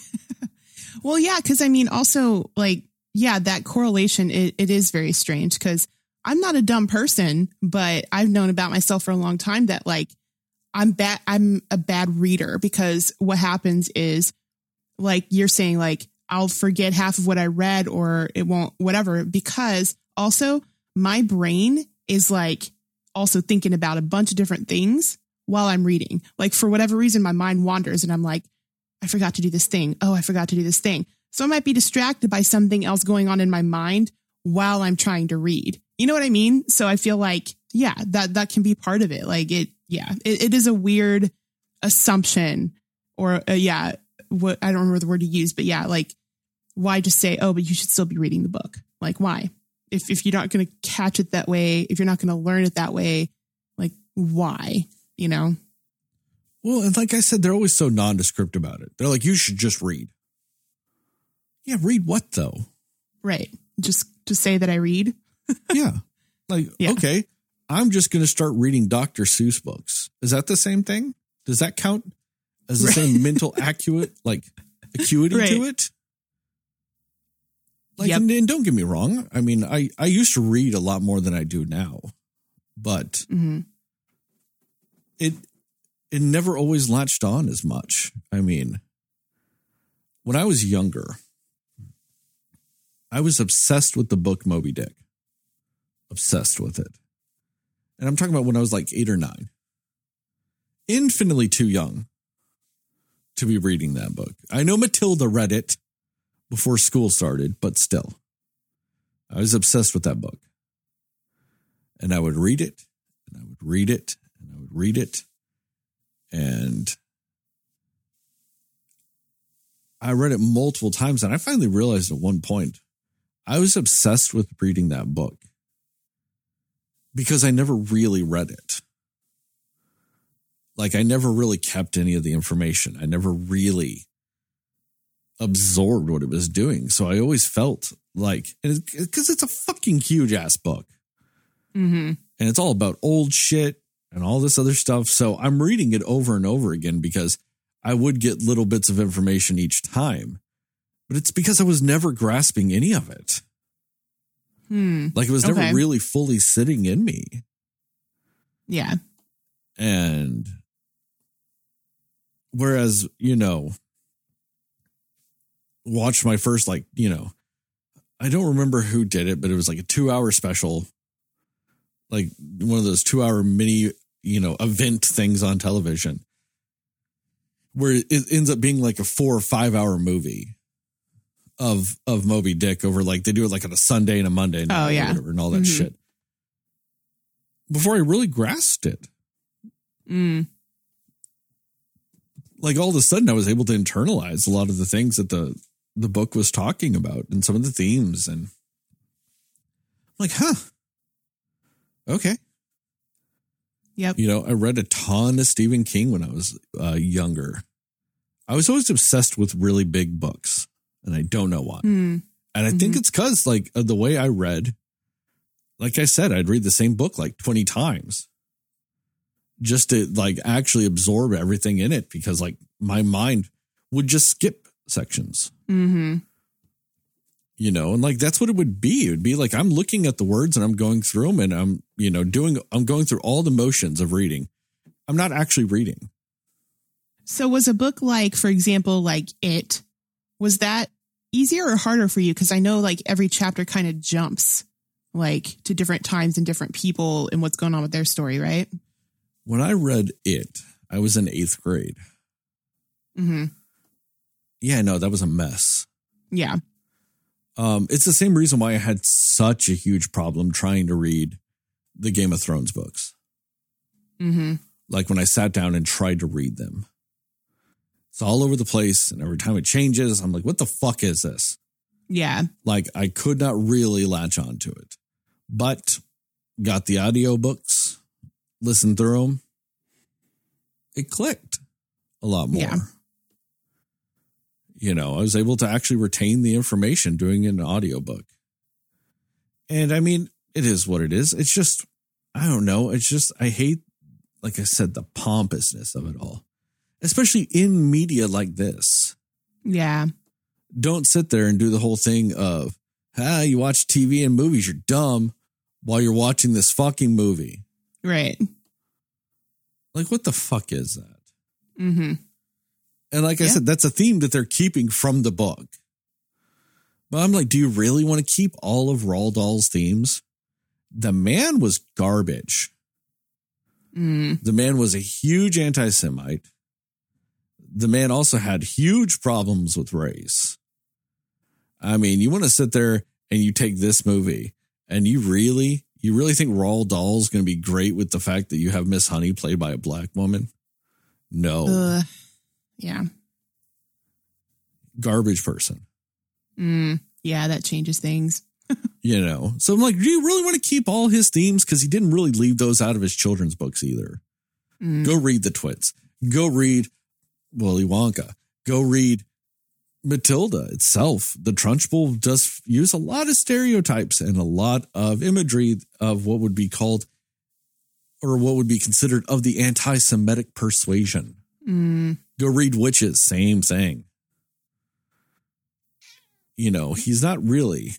Well, yeah, because I mean, also like, yeah, that correlation it, it is very strange because I'm not a dumb person, but I've known about myself for a long time that like I'm bad. I'm a bad reader because what happens is like you're saying like I'll forget half of what I read or it won't whatever because also my brain is like also thinking about a bunch of different things while I'm reading. Like for whatever reason, my mind wanders and I'm like, I forgot to do this thing. Oh, I forgot to do this thing. So I might be distracted by something else going on in my mind while I'm trying to read. You know what I mean? So I feel like, yeah, that, that can be part of it. Like it, yeah, it, it is a weird assumption or, uh, yeah, what I don't remember the word to use, but yeah, like why just say, oh, but you should still be reading the book? Like why? If, if you're not going to catch it that way, if you're not going to learn it that way, like why? You know? Well, and like I said, they're always so nondescript about it. They're like, you should just read. Yeah, read what though? Right. Just to say that I read. Yeah. Like, Yeah. okay, I'm just going to start reading Dr. Seuss books. Is that the same thing? Does that count as the Right. same mental accurate, like acuity to it? Like, Yep. and, and don't get me wrong. I mean, I, I used to read a lot more than I do now, but hmm it it never always latched on as much. I mean, when I was younger, I was obsessed with the book Moby Dick. Obsessed with it. And I'm talking about when I was like eight or nine. Infinitely too young to be reading that book. I know Matilda read it before school started, but still, I was obsessed with that book. And I would read it, and I would read it, read it. And I read it multiple times. And I finally realized at one point, I was obsessed with reading that book because I never really read it. Like, I never really kept any of the information. I never really absorbed what it was doing. So I always felt like, because it's a fucking huge ass book hmm and it's all about old shit and all this other stuff. So I'm reading it over and over again because I would get little bits of information each time, but it's because I was never grasping any of it. Hmm. Like it was never Okay. really fully sitting in me. Yeah. And whereas, you know, watched my first, like, you know, I don't remember who did it, but it was like a two hour special, like one of those two hour mini, you know, event things on television where it ends up being like a four or five hour movie of of Moby Dick over like they do it like on a Sunday and a Monday night Oh, yeah. whatever and all that Mhm. shit. Before I really grasped it. Mm. like all of a sudden I was able to internalize a lot of the things that the the book was talking about and some of the themes and I'm like, huh. Okay. Yep. You know, I read a ton of Stephen King when I was uh, younger. I was always obsessed with really big books, and I don't know why. Hmm. And I think it's because, like, the way I read, like I said, I'd read the same book like 20 times just to, like, actually absorb everything in it because, like, my mind would just skip sections, hmm you know? And, like, that's what it would be. It would be like I'm looking at the words and I'm going through them and I'm, you know, doing, I'm going through all the motions of reading. I'm not actually reading. So was a book like, for example, like It, was that easier or harder for you? Because I know like every chapter kind of jumps like to different times and different people and what's going on with their story, right? When I read it, I was in eighth grade. mm-hmm Yeah, no, that was a mess. Yeah. Um, it's the same reason why I had such a huge problem trying to read the Game of Thrones books. hmm Like when I sat down and tried to read them, it's all over the place. And every time it changes, I'm like, what the fuck is this? Yeah. Like I could not really latch on to it, but got the audio books, listened through them. It clicked a lot more. Yeah. You know, I was able to actually retain the information doing an audiobook. And I mean, it is what it is. It's just, I don't know. It's just, I hate, like I said, the pompousness of it all, especially in media like this Yeah. don't sit there and do the whole thing of, ah, you watch TV and movies, you're dumb while you're watching this fucking movie. Right. Like, what the fuck is that? hmm And like I Yeah. said, that's a theme that they're keeping from the book. But I'm like, do you really want to keep all of Roald Dahl's themes? The man was garbage. Mm. The man was a huge anti Semite. The man also had huge problems with race. I mean, you want to sit there and you take this movie and you really, you really think Roald Dahl is going to be great with the fact that you have Miss Honey played by a black woman? No, Ugh. Yeah. garbage person, Mm. Yeah, that changes things. you know? So I'm like, do you really want to keep all his themes? Because he didn't really leave those out of his children's books either. Mm. Go read The Twits. Go read Willy Wonka. Go read Matilda itself. The Trunchbull does use a lot of stereotypes and a lot of imagery of what would be called or what would be considered of the anti Semitic persuasion. Mm. Go read Witches, same thing. You know, he's not really,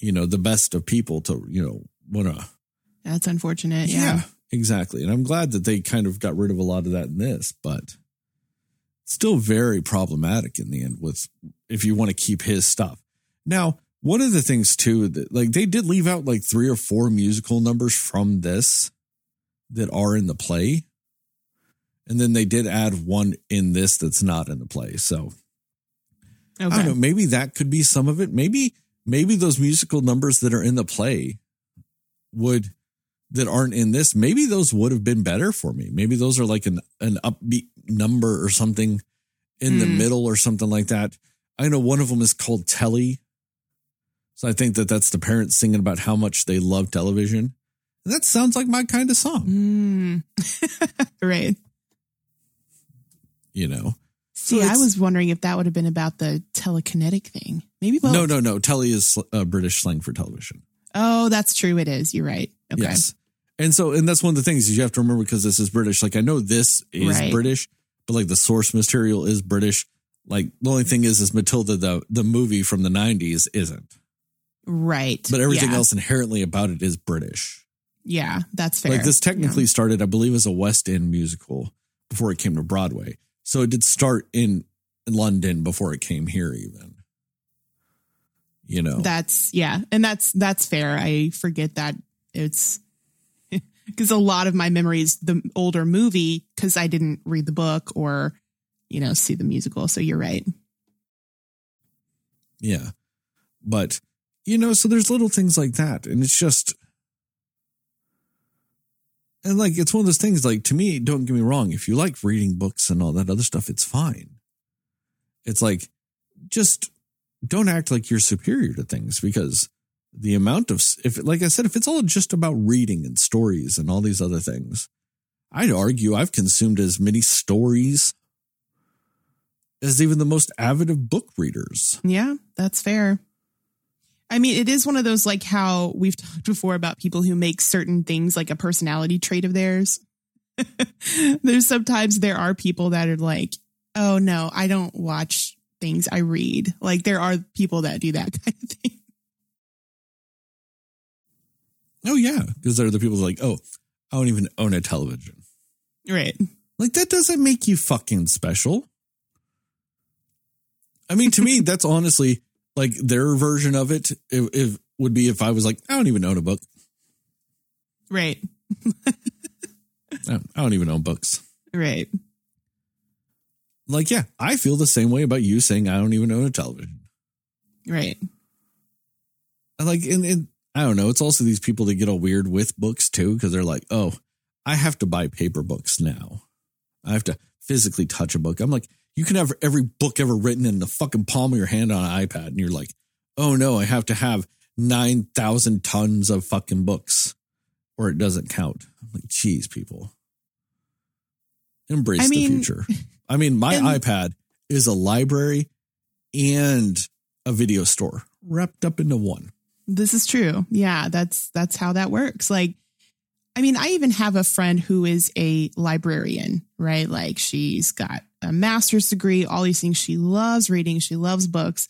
you know, the best of people to, you know, want to That's unfortunate. yeah, Yeah. exactly. And I'm glad that they kind of got rid of a lot of that in this, but still very problematic in the end with if you want to keep his stuff. Now, one of the things too that like they did leave out like three or four musical numbers from this that are in the play. And then they did add one in this that's not in the play. So I don't know. Maybe that could be some of it. Maybe maybe those musical numbers that are in the play would that aren't in this. Maybe those would have been better for me. Maybe those are like an an upbeat number or something in the Hmm. middle or something like that. I know one of them is called Telly. So I think that that's the parents singing about how much they love television. And that sounds like my kind of song, Mm. right. You know. See, I was wondering if that would have been about the telekinetic thing. Maybe both. No, no, no. Telly is uh, British slang for television. Oh, that's true. It is. You're right. Okay. Yes. And so, and that's one of the things you have to remember because this is British. Like I know this is Right. British, but like the source material is British. Like the only thing is, is Matilda, the the movie from the '90s, isn't. Right. But everything Yeah. else inherently about it is British. Yeah, that's fair. Like this technically Yeah. started, I believe, as a West End musical before it came to Broadway. So it did start in London before it came here, even. You know, That's yeah, and that's that's fair. I forget that it's because a lot of my memories the older movie because I didn't read the book or you know see the musical. So you're right. Yeah. But, you know, so there's little things like that. And it's just, and like, it's one of those things, like, to me, don't get me wrong. If you like reading books and all that other stuff, it's fine. It's like, just don't act like you're superior to things because the amount of, if, like I said, if it's all just about reading and stories and all these other things, I'd argue I've consumed as many stories as even the most avid of book readers. Yeah, that's fair. I mean, it is one of those like how we've talked before about people who make certain things like a personality trait of theirs. There's sometimes there are people that are like, oh no, I don't watch things, I read. Like there are people that do that kind of thing. Oh yeah, because there are the people like, oh, I don't even own a television. Right. Like that doesn't make you fucking special. I mean, to me, that's honestly like their version of it. it, if would be if I was like, I don't even own a book. Right. I I don't even own books. Right. Like, yeah, I feel the same way about you saying I don't even own a television. Right. Like, and, and I don't know. It's also these people that get all weird with books too, because they're like, oh, I have to buy paper books now. I have to physically touch a book. I'm like, you can have every book ever written in the fucking palm of your hand on an iPad. And you're like, oh no, I have to have 9,000 tons of fucking books or it doesn't count. I'm like, geez, people. Embrace I the mean, future. I mean, my and- iPad is a library and a video store wrapped up into one. This is true. Yeah, that's that's how that works. Like I mean, I even have a friend who is a librarian, right? Like she's got a master's degree, all these things. She loves reading, she loves books.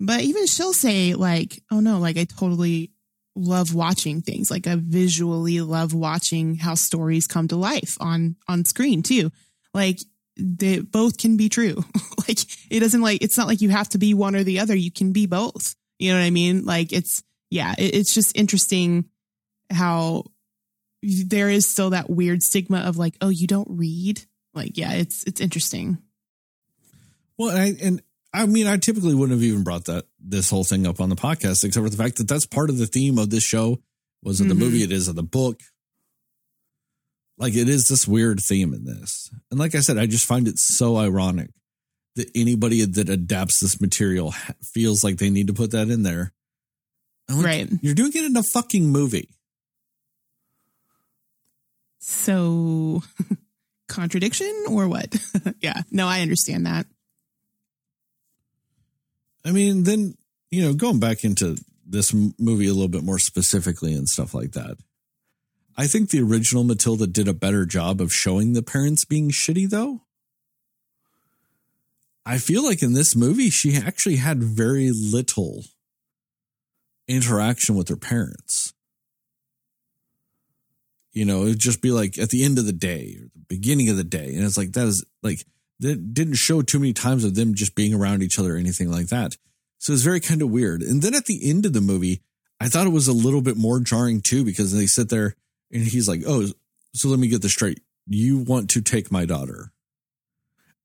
But even she'll say like, "Oh no, like I totally love watching things. Like I visually love watching how stories come to life on on screen too." Like they both can be true. like it doesn't like it's not like you have to be one or the other. You can be both. You know what I mean? Like it's yeah, it, it's just interesting how there is still that weird stigma of like, oh, you don't read. Like, yeah, it's it's interesting. Well, and I, and I mean, I typically wouldn't have even brought that this whole thing up on the podcast, except for the fact that that's part of the theme of this show. Was it the Mhm. movie? It is of the book. Like it is this weird theme in this, and like I said, I just find it so ironic that anybody that adapts this material feels like they need to put that in there. Like, Right. You're doing it in a fucking movie. So contradiction or what? yeah, no, I understand that. I mean, then, you know, going back into this movie a little bit more specifically and stuff like that. I think the original Matilda did a better job of showing the parents being shitty, though. I feel like in this movie, she actually had very little interaction with her parents. You know, it'd just be like at the end of the day or the beginning of the day. And it's like, that is like, that didn't show too many times of them just being around each other or anything like that. So it's very kind of weird. And then at the end of the movie, I thought it was a little bit more jarring too, because they sit there and he's like, Oh, so let me get this straight. You want to take my daughter.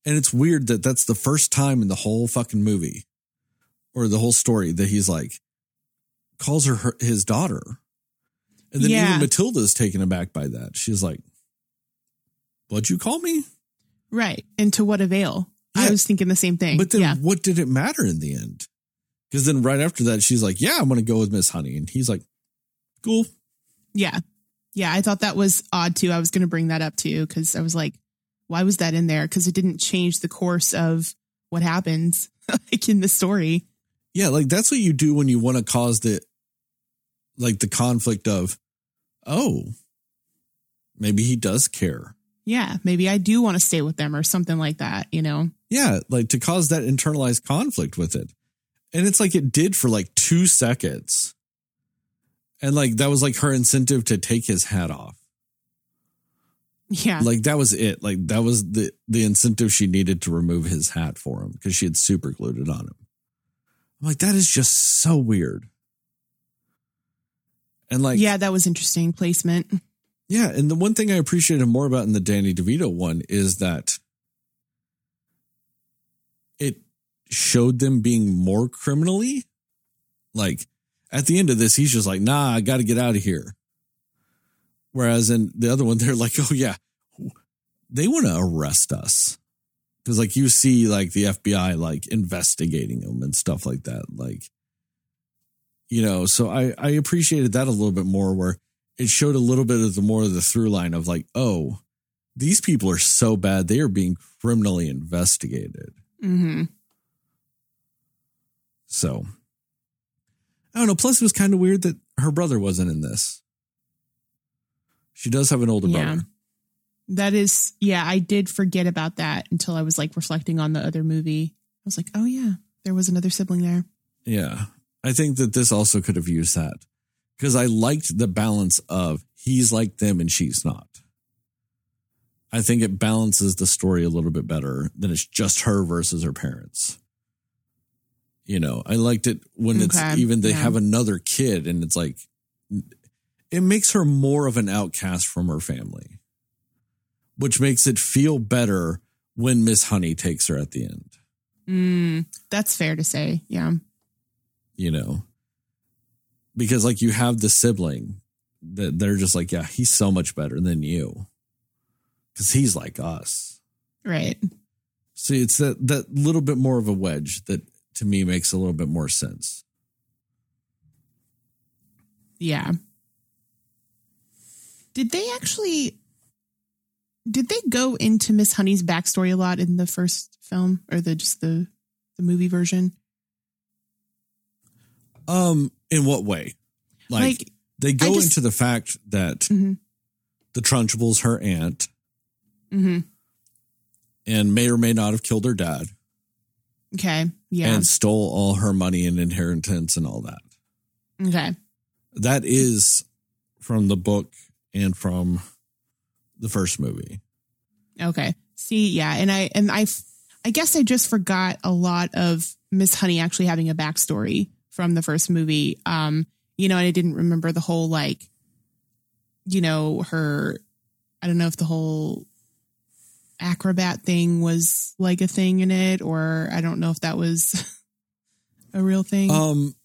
And it's weird that that's the first time in the whole fucking movie or the whole story that he's like, calls her, her his daughter. And then Yeah. even Matilda's taken aback by that. She's like, What'd you call me? Right. And to what avail? I was thinking the same thing. But then yeah. what did it matter in the end? Because then right after that, she's like, Yeah, I'm going to go with Miss Honey. And he's like, Cool. Yeah. Yeah. I thought that was odd too. I was going to bring that up too because I was like, why was that in there? Because it didn't change the course of what happens like in the story. Yeah, like that's what you do when you want to cause the like the conflict of, oh, maybe he does care. Yeah. Maybe I do want to stay with them or something like that, you know? Yeah, like to cause that internalized conflict with it. And it's like it did for like two seconds. And like that was like her incentive to take his hat off. Yeah. Like that was it. Like that was the the incentive she needed to remove his hat for him because she had super glued it on him. I'm like, that is just so weird. And like, yeah. That was interesting placement. Yeah, and the one thing I appreciated more about in the Danny DeVito one is that it showed them being more criminally. Like at the end of this, he's just like, "Nah, I got to get out of here." Whereas in the other one, they're like, "Oh yeah, they want to arrest us," because like you see, like the FBI like investigating them and stuff like that. Like, you know, so I I appreciated that a little bit more where it showed a little bit of the more of the through line of like, oh, these people are so bad they are being criminally investigated. Mm-hmm. So I don't know. Plus, it was kind of weird that her brother wasn't in this. She does have an older Yeah. brother. That is, yeah, I did forget about that until I was like reflecting on the other movie. I was like, oh yeah, there was another sibling there. Yeah. I think that this also could have used that because I liked the balance of he's like them and she's not. I think it balances the story a little bit better than it's just her versus her parents. You know, I liked it when it's even they yeah. have another kid and it's like, it makes her more of an outcast from her family, which makes it feel better when Miss Honey takes her at the end. Mm, that's fair to say. Yeah. You know because like you have the sibling that they're just like yeah he's so much better than you because he's like us Right. see it's that that little bit more of a wedge that to me makes a little bit more sense Yeah. Did they actually did they go into Miss Honey's backstory a lot in the first film or the just the the movie version? Um in what way like, Like, they go just- into the fact that Mhm. the trunchbull's her aunt hmm and may or may not have killed her dad Okay. Yeah. and stole all her money and inheritance and all that okay. that is from the book and from the first movie. Okay. See, yeah, and I and I I guess I just forgot a lot of Miss Honey actually having a backstory from the first movie. Um, you know, and I didn't remember the whole like, you know, her. I don't know if the whole acrobat thing was like a thing in it, or I don't know if that was a real thing. Um,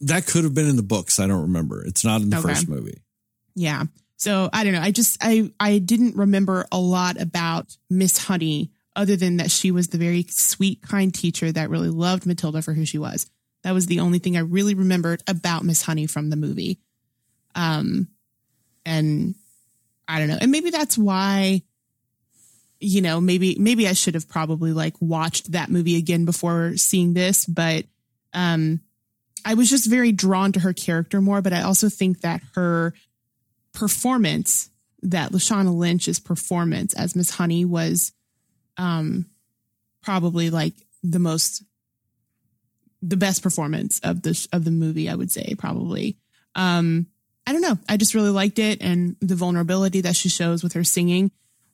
that could have been in the books. I don't remember. It's not in the Okay. first movie. Yeah. So I don't know. I just I I didn't remember a lot about Miss Honey other than that she was the very sweet, kind teacher that really loved Matilda for who she was. That was the only thing I really remembered about Miss Honey from the movie. Um and I don't know. And maybe that's why you know, maybe maybe I should have probably like watched that movie again before seeing this, but um I was just very drawn to her character more, but I also think that her performance that Lashana Lynch's performance as Miss Honey was um probably like the most the best performance of the of the movie I would say probably um I don't know I just really liked it and the vulnerability that she shows with her singing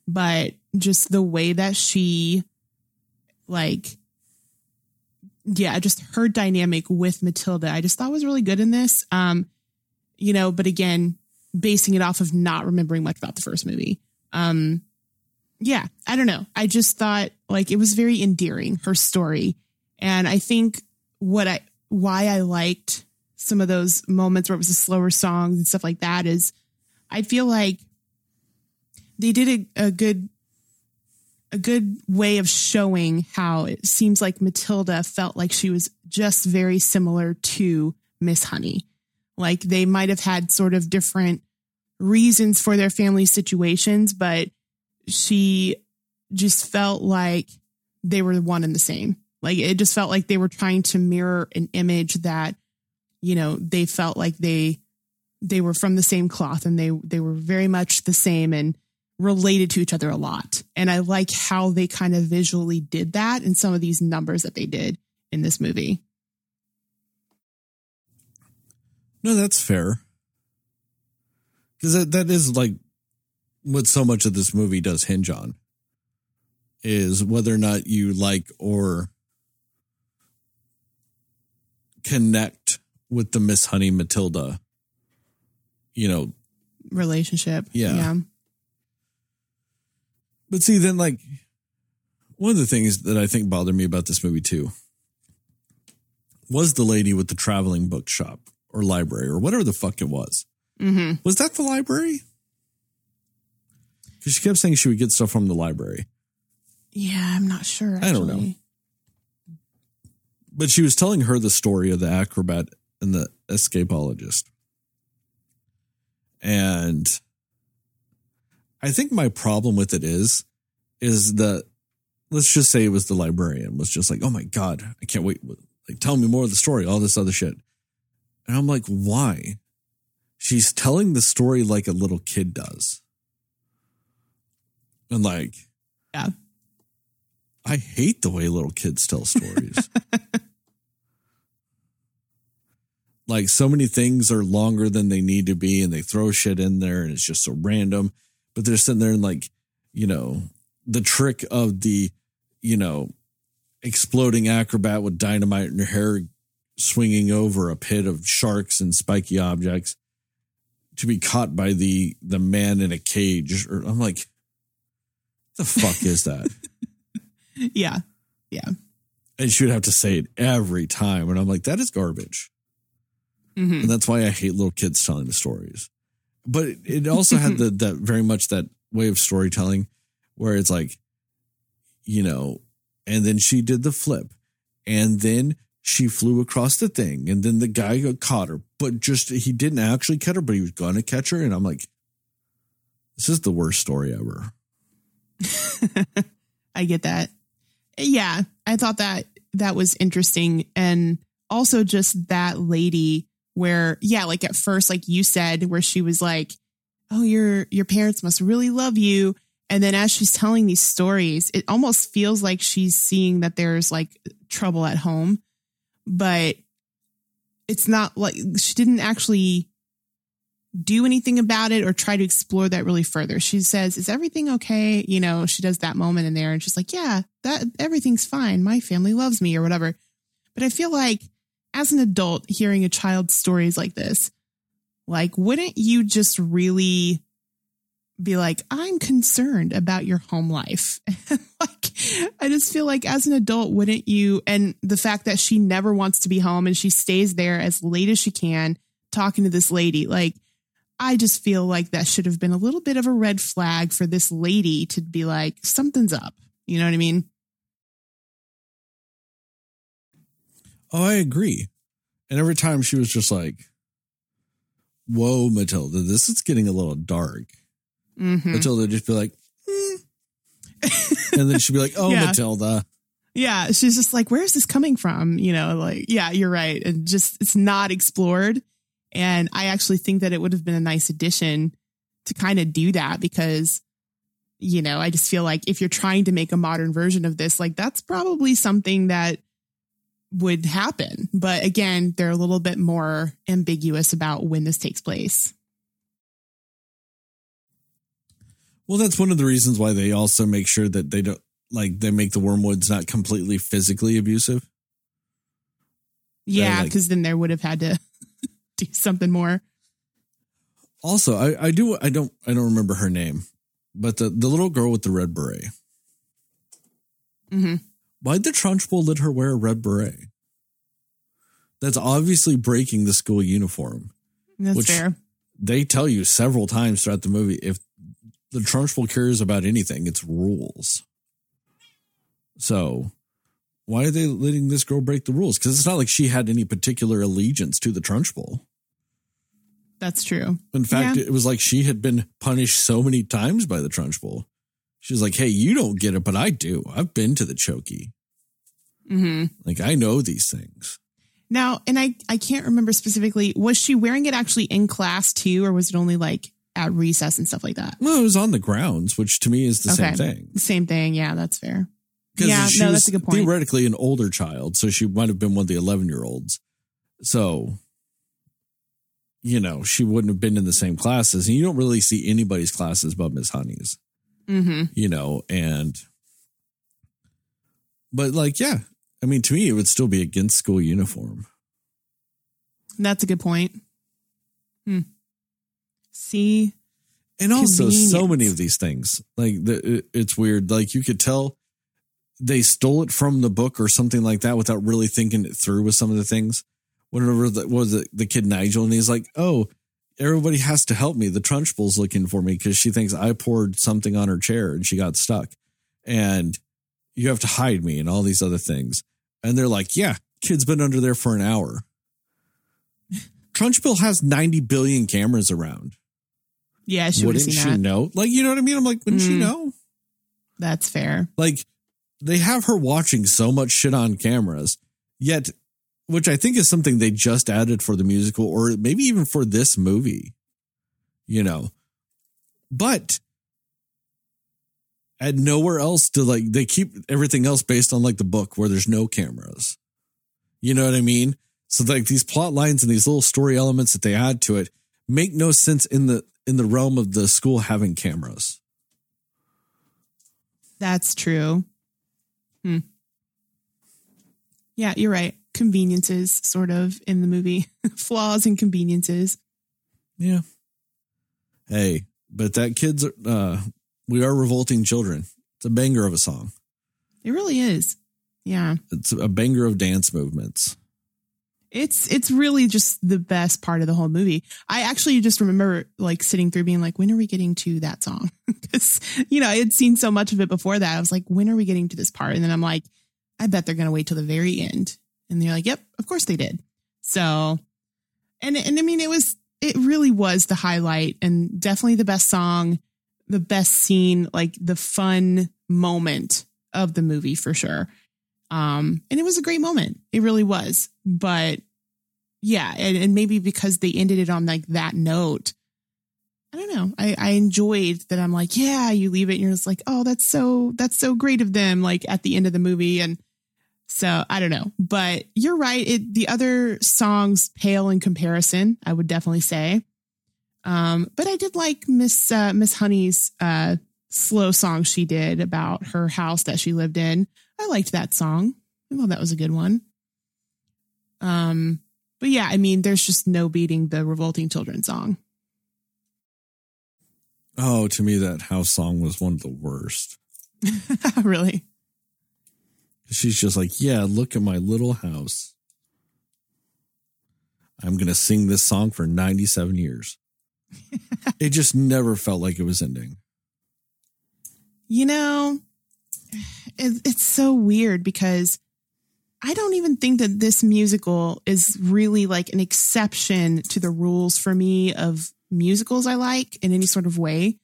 but just the way that she like yeah just her dynamic with Matilda I just thought was really good in this um you know but again basing it off of not remembering much about the first movie. Um, yeah, I don't know. I just thought like it was very endearing, her story. And I think what I, why I liked some of those moments where it was the slower songs and stuff like that is I feel like they did a, a good, a good way of showing how it seems like Matilda felt like she was just very similar to Miss Honey. Like they might have had sort of different reasons for their family situations, but she just felt like they were one and the same. Like it just felt like they were trying to mirror an image that, you know, they felt like they they were from the same cloth and they they were very much the same and related to each other a lot. And I like how they kind of visually did that in some of these numbers that they did in this movie. No, that's fair. Because that, that is like what so much of this movie does hinge on is whether or not you like or connect with the Miss Honey Matilda, you know. Relationship. Yeah. Yeah. But see, then like one of the things that I think bothered me about this movie too was the lady with the traveling bookshop or library or whatever the fuck it was. Mm-hmm. Was that the library? Because she kept saying she would get stuff from the library, Yeah, I'm not sure. I don't know. But she was telling her the story of the acrobat and the escapologist. And I think my problem with it is, is that let's just say it was the librarian was just like, oh my god, I can't wait. Like, tell me more of the story, all this other shit. And I'm like, why? She's telling the story like a little kid does. And like, Yeah. I hate the way little kids tell stories. like so many things are longer than they need to be and they throw shit in there and it's just so random but they're sitting there and like you know the trick of the you know exploding acrobat with dynamite in your hair swinging over a pit of sharks and spiky objects to be caught by the the man in a cage or i'm like the fuck is that Yeah. Yeah. and she would have to say it every time and i'm like that is garbage hmm and that's why I hate little kids telling the stories. But it, it also had the that very much that way of storytelling where it's like, you know, and then she did the flip, and then she flew across the thing, and then the guy got caught her, but just he didn't actually catch her, but he was gonna catch her, and I'm like, this is the worst story ever. I get that. Yeah, I thought that that was interesting, and also just that lady where, yeah, like at first, like you said, where she was like, "Oh, your your parents must really love you," and then as she's telling these stories, it almost feels like she's seeing that there's like trouble at home, but it's not like she didn't actually do anything about it or try to explore that really further. She says, "Is everything okay?" You know, she does that moment in there and she's like, "Yeah, that everything's fine. My family loves me or whatever." But I feel like as an adult hearing a child's stories like this, like wouldn't you just really be like, "I'm concerned about your home life." like I just feel like as an adult, wouldn't you and the fact that she never wants to be home and she stays there as late as she can talking to this lady, like I just feel like that should have been a little bit of a red flag for this lady to be like, something's up. You know what I mean? Oh, I agree. And every time she was just like, "Whoa, Matilda, this is getting a little dark." hmm Matilda would just be like, "Hmm." and then she'd be like, "Oh, Yeah. Matilda." Yeah. She's just like, where's this coming from? You know, like, yeah, you're right. And just, it's not explored. And I actually think that it would have been a nice addition to kind of do that because, you know, I just feel like if you're trying to make a modern version of this, like that's probably something that would happen. But again, they're a little bit more ambiguous about when this takes place. Well, that's one of the reasons why they also make sure that they don't like they make the wormwoods not completely physically abusive. Yeah. like- Because then there would have had to do something more. Also, I, I do I don't I don't remember her name, but the the little girl with the red beret. hmm Why'd the Trunchbull let her wear a red beret? That's obviously breaking the school uniform. That's Which- fair. They tell you several times throughout the movie if the Trunchbull cares about anything, it's rules. So why are they letting this girl break the rules? Because it's not like she had any particular allegiance to the Trunchbull. That's true. In fact, Yeah. it was like she had been punished so many times by the Trunchbull. She was like, "Hey, you don't get it, but I do. I've been to the Chokey. hmm Like I know these things." Now, and I, I can't remember specifically, was she wearing it actually in class too, or was it only like at recess and stuff like that? Well, it was on the grounds, which to me is the same thing. Same thing. Yeah, that's fair. 'Cause Yeah, she no, was that's a good point. Theoretically, an older child, so she might have been one of the eleven-year-olds. So, you know, she wouldn't have been in the same classes, and you don't really see anybody's classes but Miss Honey's. Hmm You know, and but like, yeah, I mean, to me, it would still be against school uniform. That's a good point. Hmm. See, and also so many of these things like the, it's weird like you could tell they stole it from the book or something like that without really thinking it through with some of the things whenever the, what was it the kid nigel and he's like oh everybody has to help me the trunchbull's looking for me because she thinks i poured something on her chair and she got stuck and you have to hide me and all these other things and they're like yeah kid's been under there for an hour trunchbull has 90 billion cameras around Yeah, she wouldn't she that. know? Like, you know what I mean? I'm like, wouldn't she Mm. know? That's fair. Like, they have her watching so much shit on cameras, yet, which I think is something they just added for the musical or maybe even for this movie, you know. But at nowhere else to like they keep everything else based on like the book where there's no cameras. You know what I mean? So like these plot lines and these little story elements that they add to it make no sense in the in the realm of the school having cameras. That's true. Hmm. Yeah, you're right. Conveniences, sort of, in the movie. Flaws and conveniences. Yeah. Hey, but that kid's uh we are revolting children. It's a banger of a song. It really is. Yeah. It's a banger of dance movements. It's it's really just the best part of the whole movie. I actually just remember like sitting through being like, when are we getting to that song? Because you know I had seen so much of it before that. I was like, when are we getting to this part? And then I'm like, I bet they're gonna wait till the very end. And they're like, yep, of course they did. So, and and I mean, it was it really was the highlight and definitely the best song, the best scene, like the fun moment of the movie for sure. Um, and it was a great moment. It really was. But yeah, and, and maybe because they ended it on like that note, I don't know. I, I enjoyed that. I'm like, yeah, you leave it and you're just like, oh, that's so, that's so great of them. Like at the end of the movie. And so I don't know, but you're right. It, the other songs pale in comparison, I would definitely say. Um, but I did like Miss, uh, Miss Honey's, uh, slow song she did about her house that she lived in. I liked that song. I thought that was a good one. Um, but yeah, I mean, there's just no beating the Revolting Children song. Oh, to me that house song was one of the worst. really? She's just like, "Yeah, look at my little house. I'm going to sing this song for 97 years." it just never felt like it was ending. You know, it, it's so weird because I don't even think that this musical is really like an exception to the rules for me of musicals I like in any sort of way.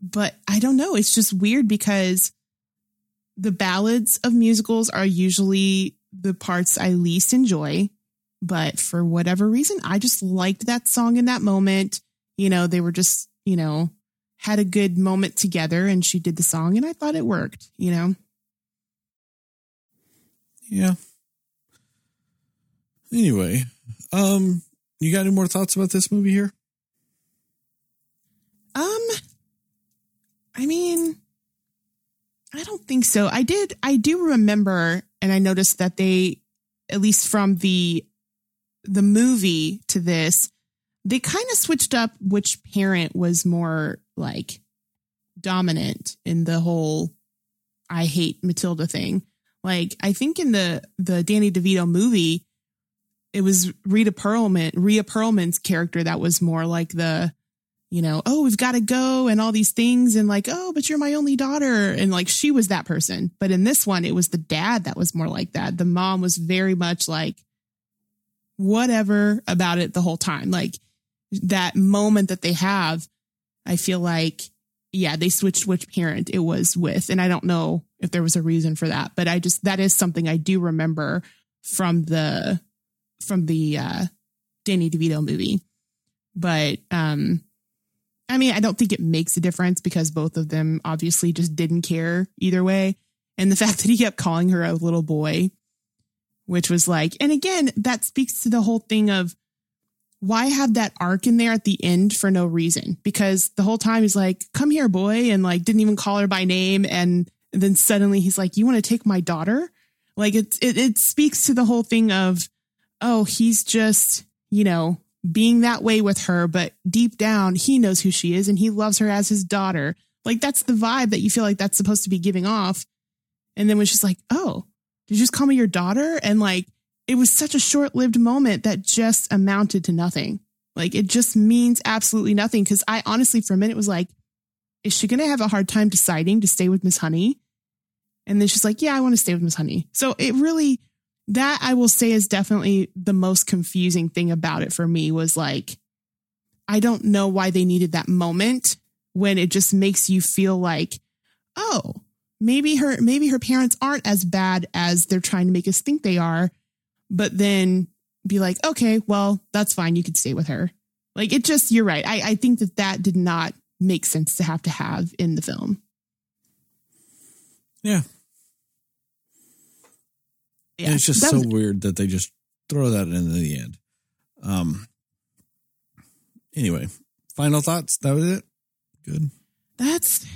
But I don't know. It's just weird because the ballads of musicals are usually the parts I least enjoy. But for whatever reason, I just liked that song in that moment. You know, they were just, you know, had a good moment together and she did the song and I thought it worked, you know? Yeah. Anyway, um, you got any more thoughts about this movie here? Um, I mean, I don't think so. I did, I do remember, and I noticed that they, at least from the, the movie to this, they kind of switched up which parent was more like dominant in the whole I hate Matilda thing. Like I think in the the Danny DeVito movie, it was Rita Perlman, Rhea Perlman's character that was more like the, you know, oh we've got to go and all these things and like oh but you're my only daughter and like she was that person. But in this one, it was the dad that was more like that. The mom was very much like whatever about it the whole time. Like that moment that they have, I feel like, yeah, they switched which parent it was with. And I don't know if there was a reason for that, but I just, that is something I do remember from the, from the, uh, Danny DeVito movie. But, um, I mean, I don't think it makes a difference because both of them obviously just didn't care either way. And the fact that he kept calling her a little boy, which was like, and again, that speaks to the whole thing of why have that arc in there at the end for no reason? Because the whole time he's like, come here, boy, and like didn't even call her by name. And then suddenly he's like, you want to take my daughter? Like it, it, it speaks to the whole thing of, oh, he's just, you know, being that way with her, but deep down, he knows who she is and he loves her as his daughter. Like that's the vibe that you feel like that's supposed to be giving off. And then when she's like, oh, did you just call me your daughter? And like, it was such a short lived moment that just amounted to nothing. Like, it just means absolutely nothing. Cause I honestly, for a minute, was like, is she going to have a hard time deciding to stay with Miss Honey? And then she's like, yeah, I want to stay with Miss Honey. So it really, that I will say is definitely the most confusing thing about it for me was like, I don't know why they needed that moment when it just makes you feel like, oh, maybe her maybe her parents aren't as bad as they're trying to make us think they are, but then be like, okay, well, that's fine. You could stay with her. Like it just, you're right. I, I think that that did not make sense to have to have in the film. Yeah. Yeah, it's just so was- weird that they just throw that in at the end. Um. Anyway, final thoughts. That was it. Good. that's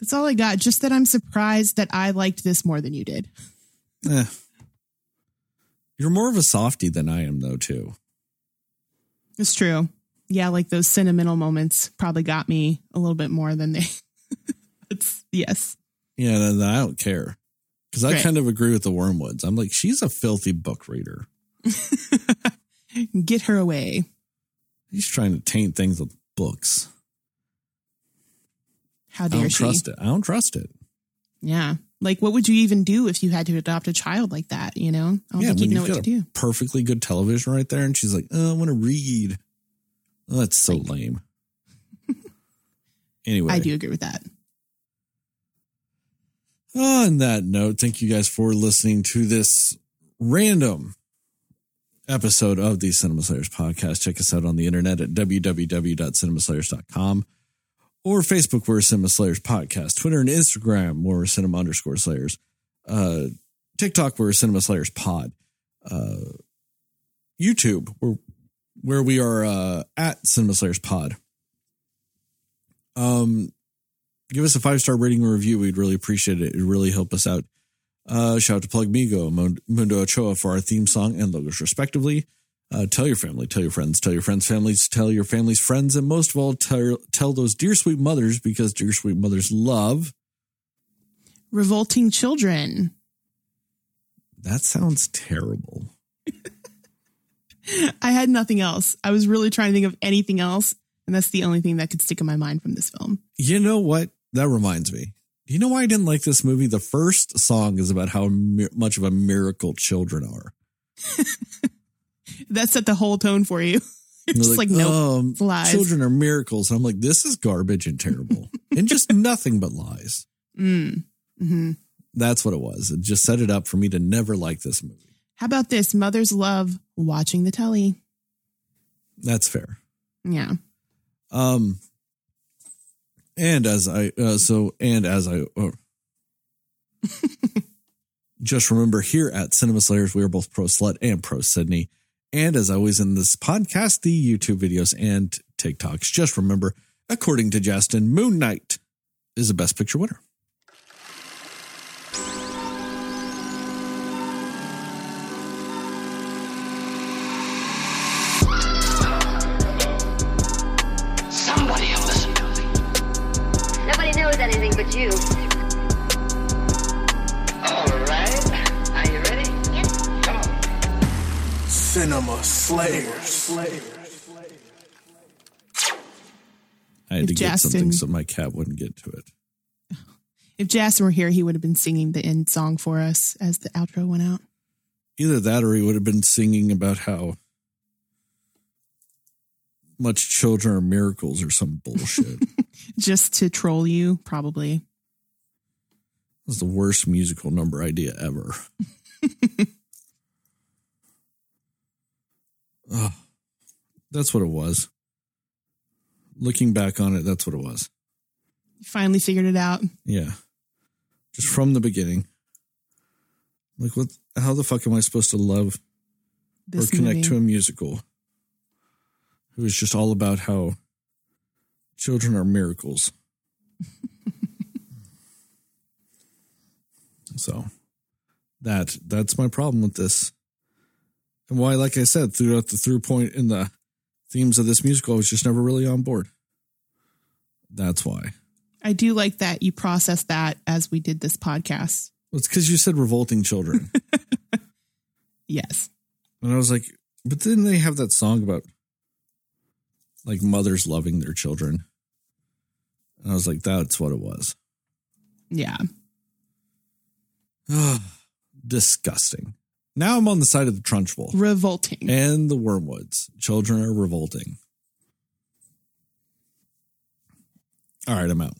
that's all I got. Just that I'm surprised that I liked this more than you did. Eh. You're more of a softie than I am, though. Too. It's true. Yeah, like those sentimental moments probably got me a little bit more than they. it's yes. Yeah, then I don't care because I Right. kind of agree with the Wormwoods. I'm like, she's a filthy book reader. Get her away. He's trying to taint things with books. How I dare don't she? trust it. I don't trust it. Yeah. Like, what would you even do if you had to adopt a child like that? You know, I don't yeah, think you'd know what to do. perfectly good television right there, and she's like, oh, I want to read. Oh, that's so lame. anyway, I do agree with that. On that note, thank you guys for listening to this random episode of the Cinema Slayers podcast. Check us out on the internet at www.cinemaslayers.com or Facebook, we're Cinema Slayers Podcast, Twitter and Instagram, we're Cinema underscore Slayers, uh, TikTok, we're Cinema Slayers Pod, uh, YouTube, we're, where we are uh, at Cinema Slayers Pod. Um, give us a five star rating and review. We'd really appreciate it. It really help us out. Uh, shout out to Plug Migo, Mundo Ochoa for our theme song and logos, respectively. Uh, tell your family, tell your friends, tell your friends' families, tell your family's friends, and most of all, tell, tell those dear sweet mothers because dear sweet mothers love. Revolting children. That sounds terrible. I had nothing else. I was really trying to think of anything else, and that's the only thing that could stick in my mind from this film. You know what? That reminds me. You know why I didn't like this movie? The first song is about how mi- much of a miracle children are. That set the whole tone for you. You're just like, nope, um, lies. children are miracles. I'm like, this is garbage and terrible and just nothing but lies. Mm. hmm That's what it was. It just set it up for me to never like this movie. How about this? Mothers love watching the telly. That's fair. Yeah. Um, and as I, uh, so, and as I, uh, just remember here at Cinema Slayers, we are both pro slut and pro Sydney. And as always in this podcast, the YouTube videos and TikToks, just remember, according to Justin, Moon Knight is the best picture winner. Anything but you. All right. Are you ready? Come on. Cinema Slayers. I had If to get something so my cat wouldn't get to it. If Jason were here, he would have been singing the end song for us as the outro went out. Either that or he would have been singing about how much children are miracles or some bullshit. Just to troll you, probably. That's the worst musical number idea ever. oh, that's what it was. Looking back on it, that's what it was. You finally figured it out. Yeah. Just from the beginning. Like what how the fuck am I supposed to love This or connect movie. to a musical who is just all about how children are miracles. so that that's my problem with this. And why, like I said, throughout the through point in the themes of this musical, I was just never really on board. That's why. I do like that you processed that as we did this podcast. It's because you said revolting children. Yes. And I was like, but then they have that song about like mothers loving their children. And I was like, that's what it was. Yeah. Disgusting. Now I'm on the side of the Trunchbull. Revolting. And the Wormwoods. Children are revolting. All right, I'm out.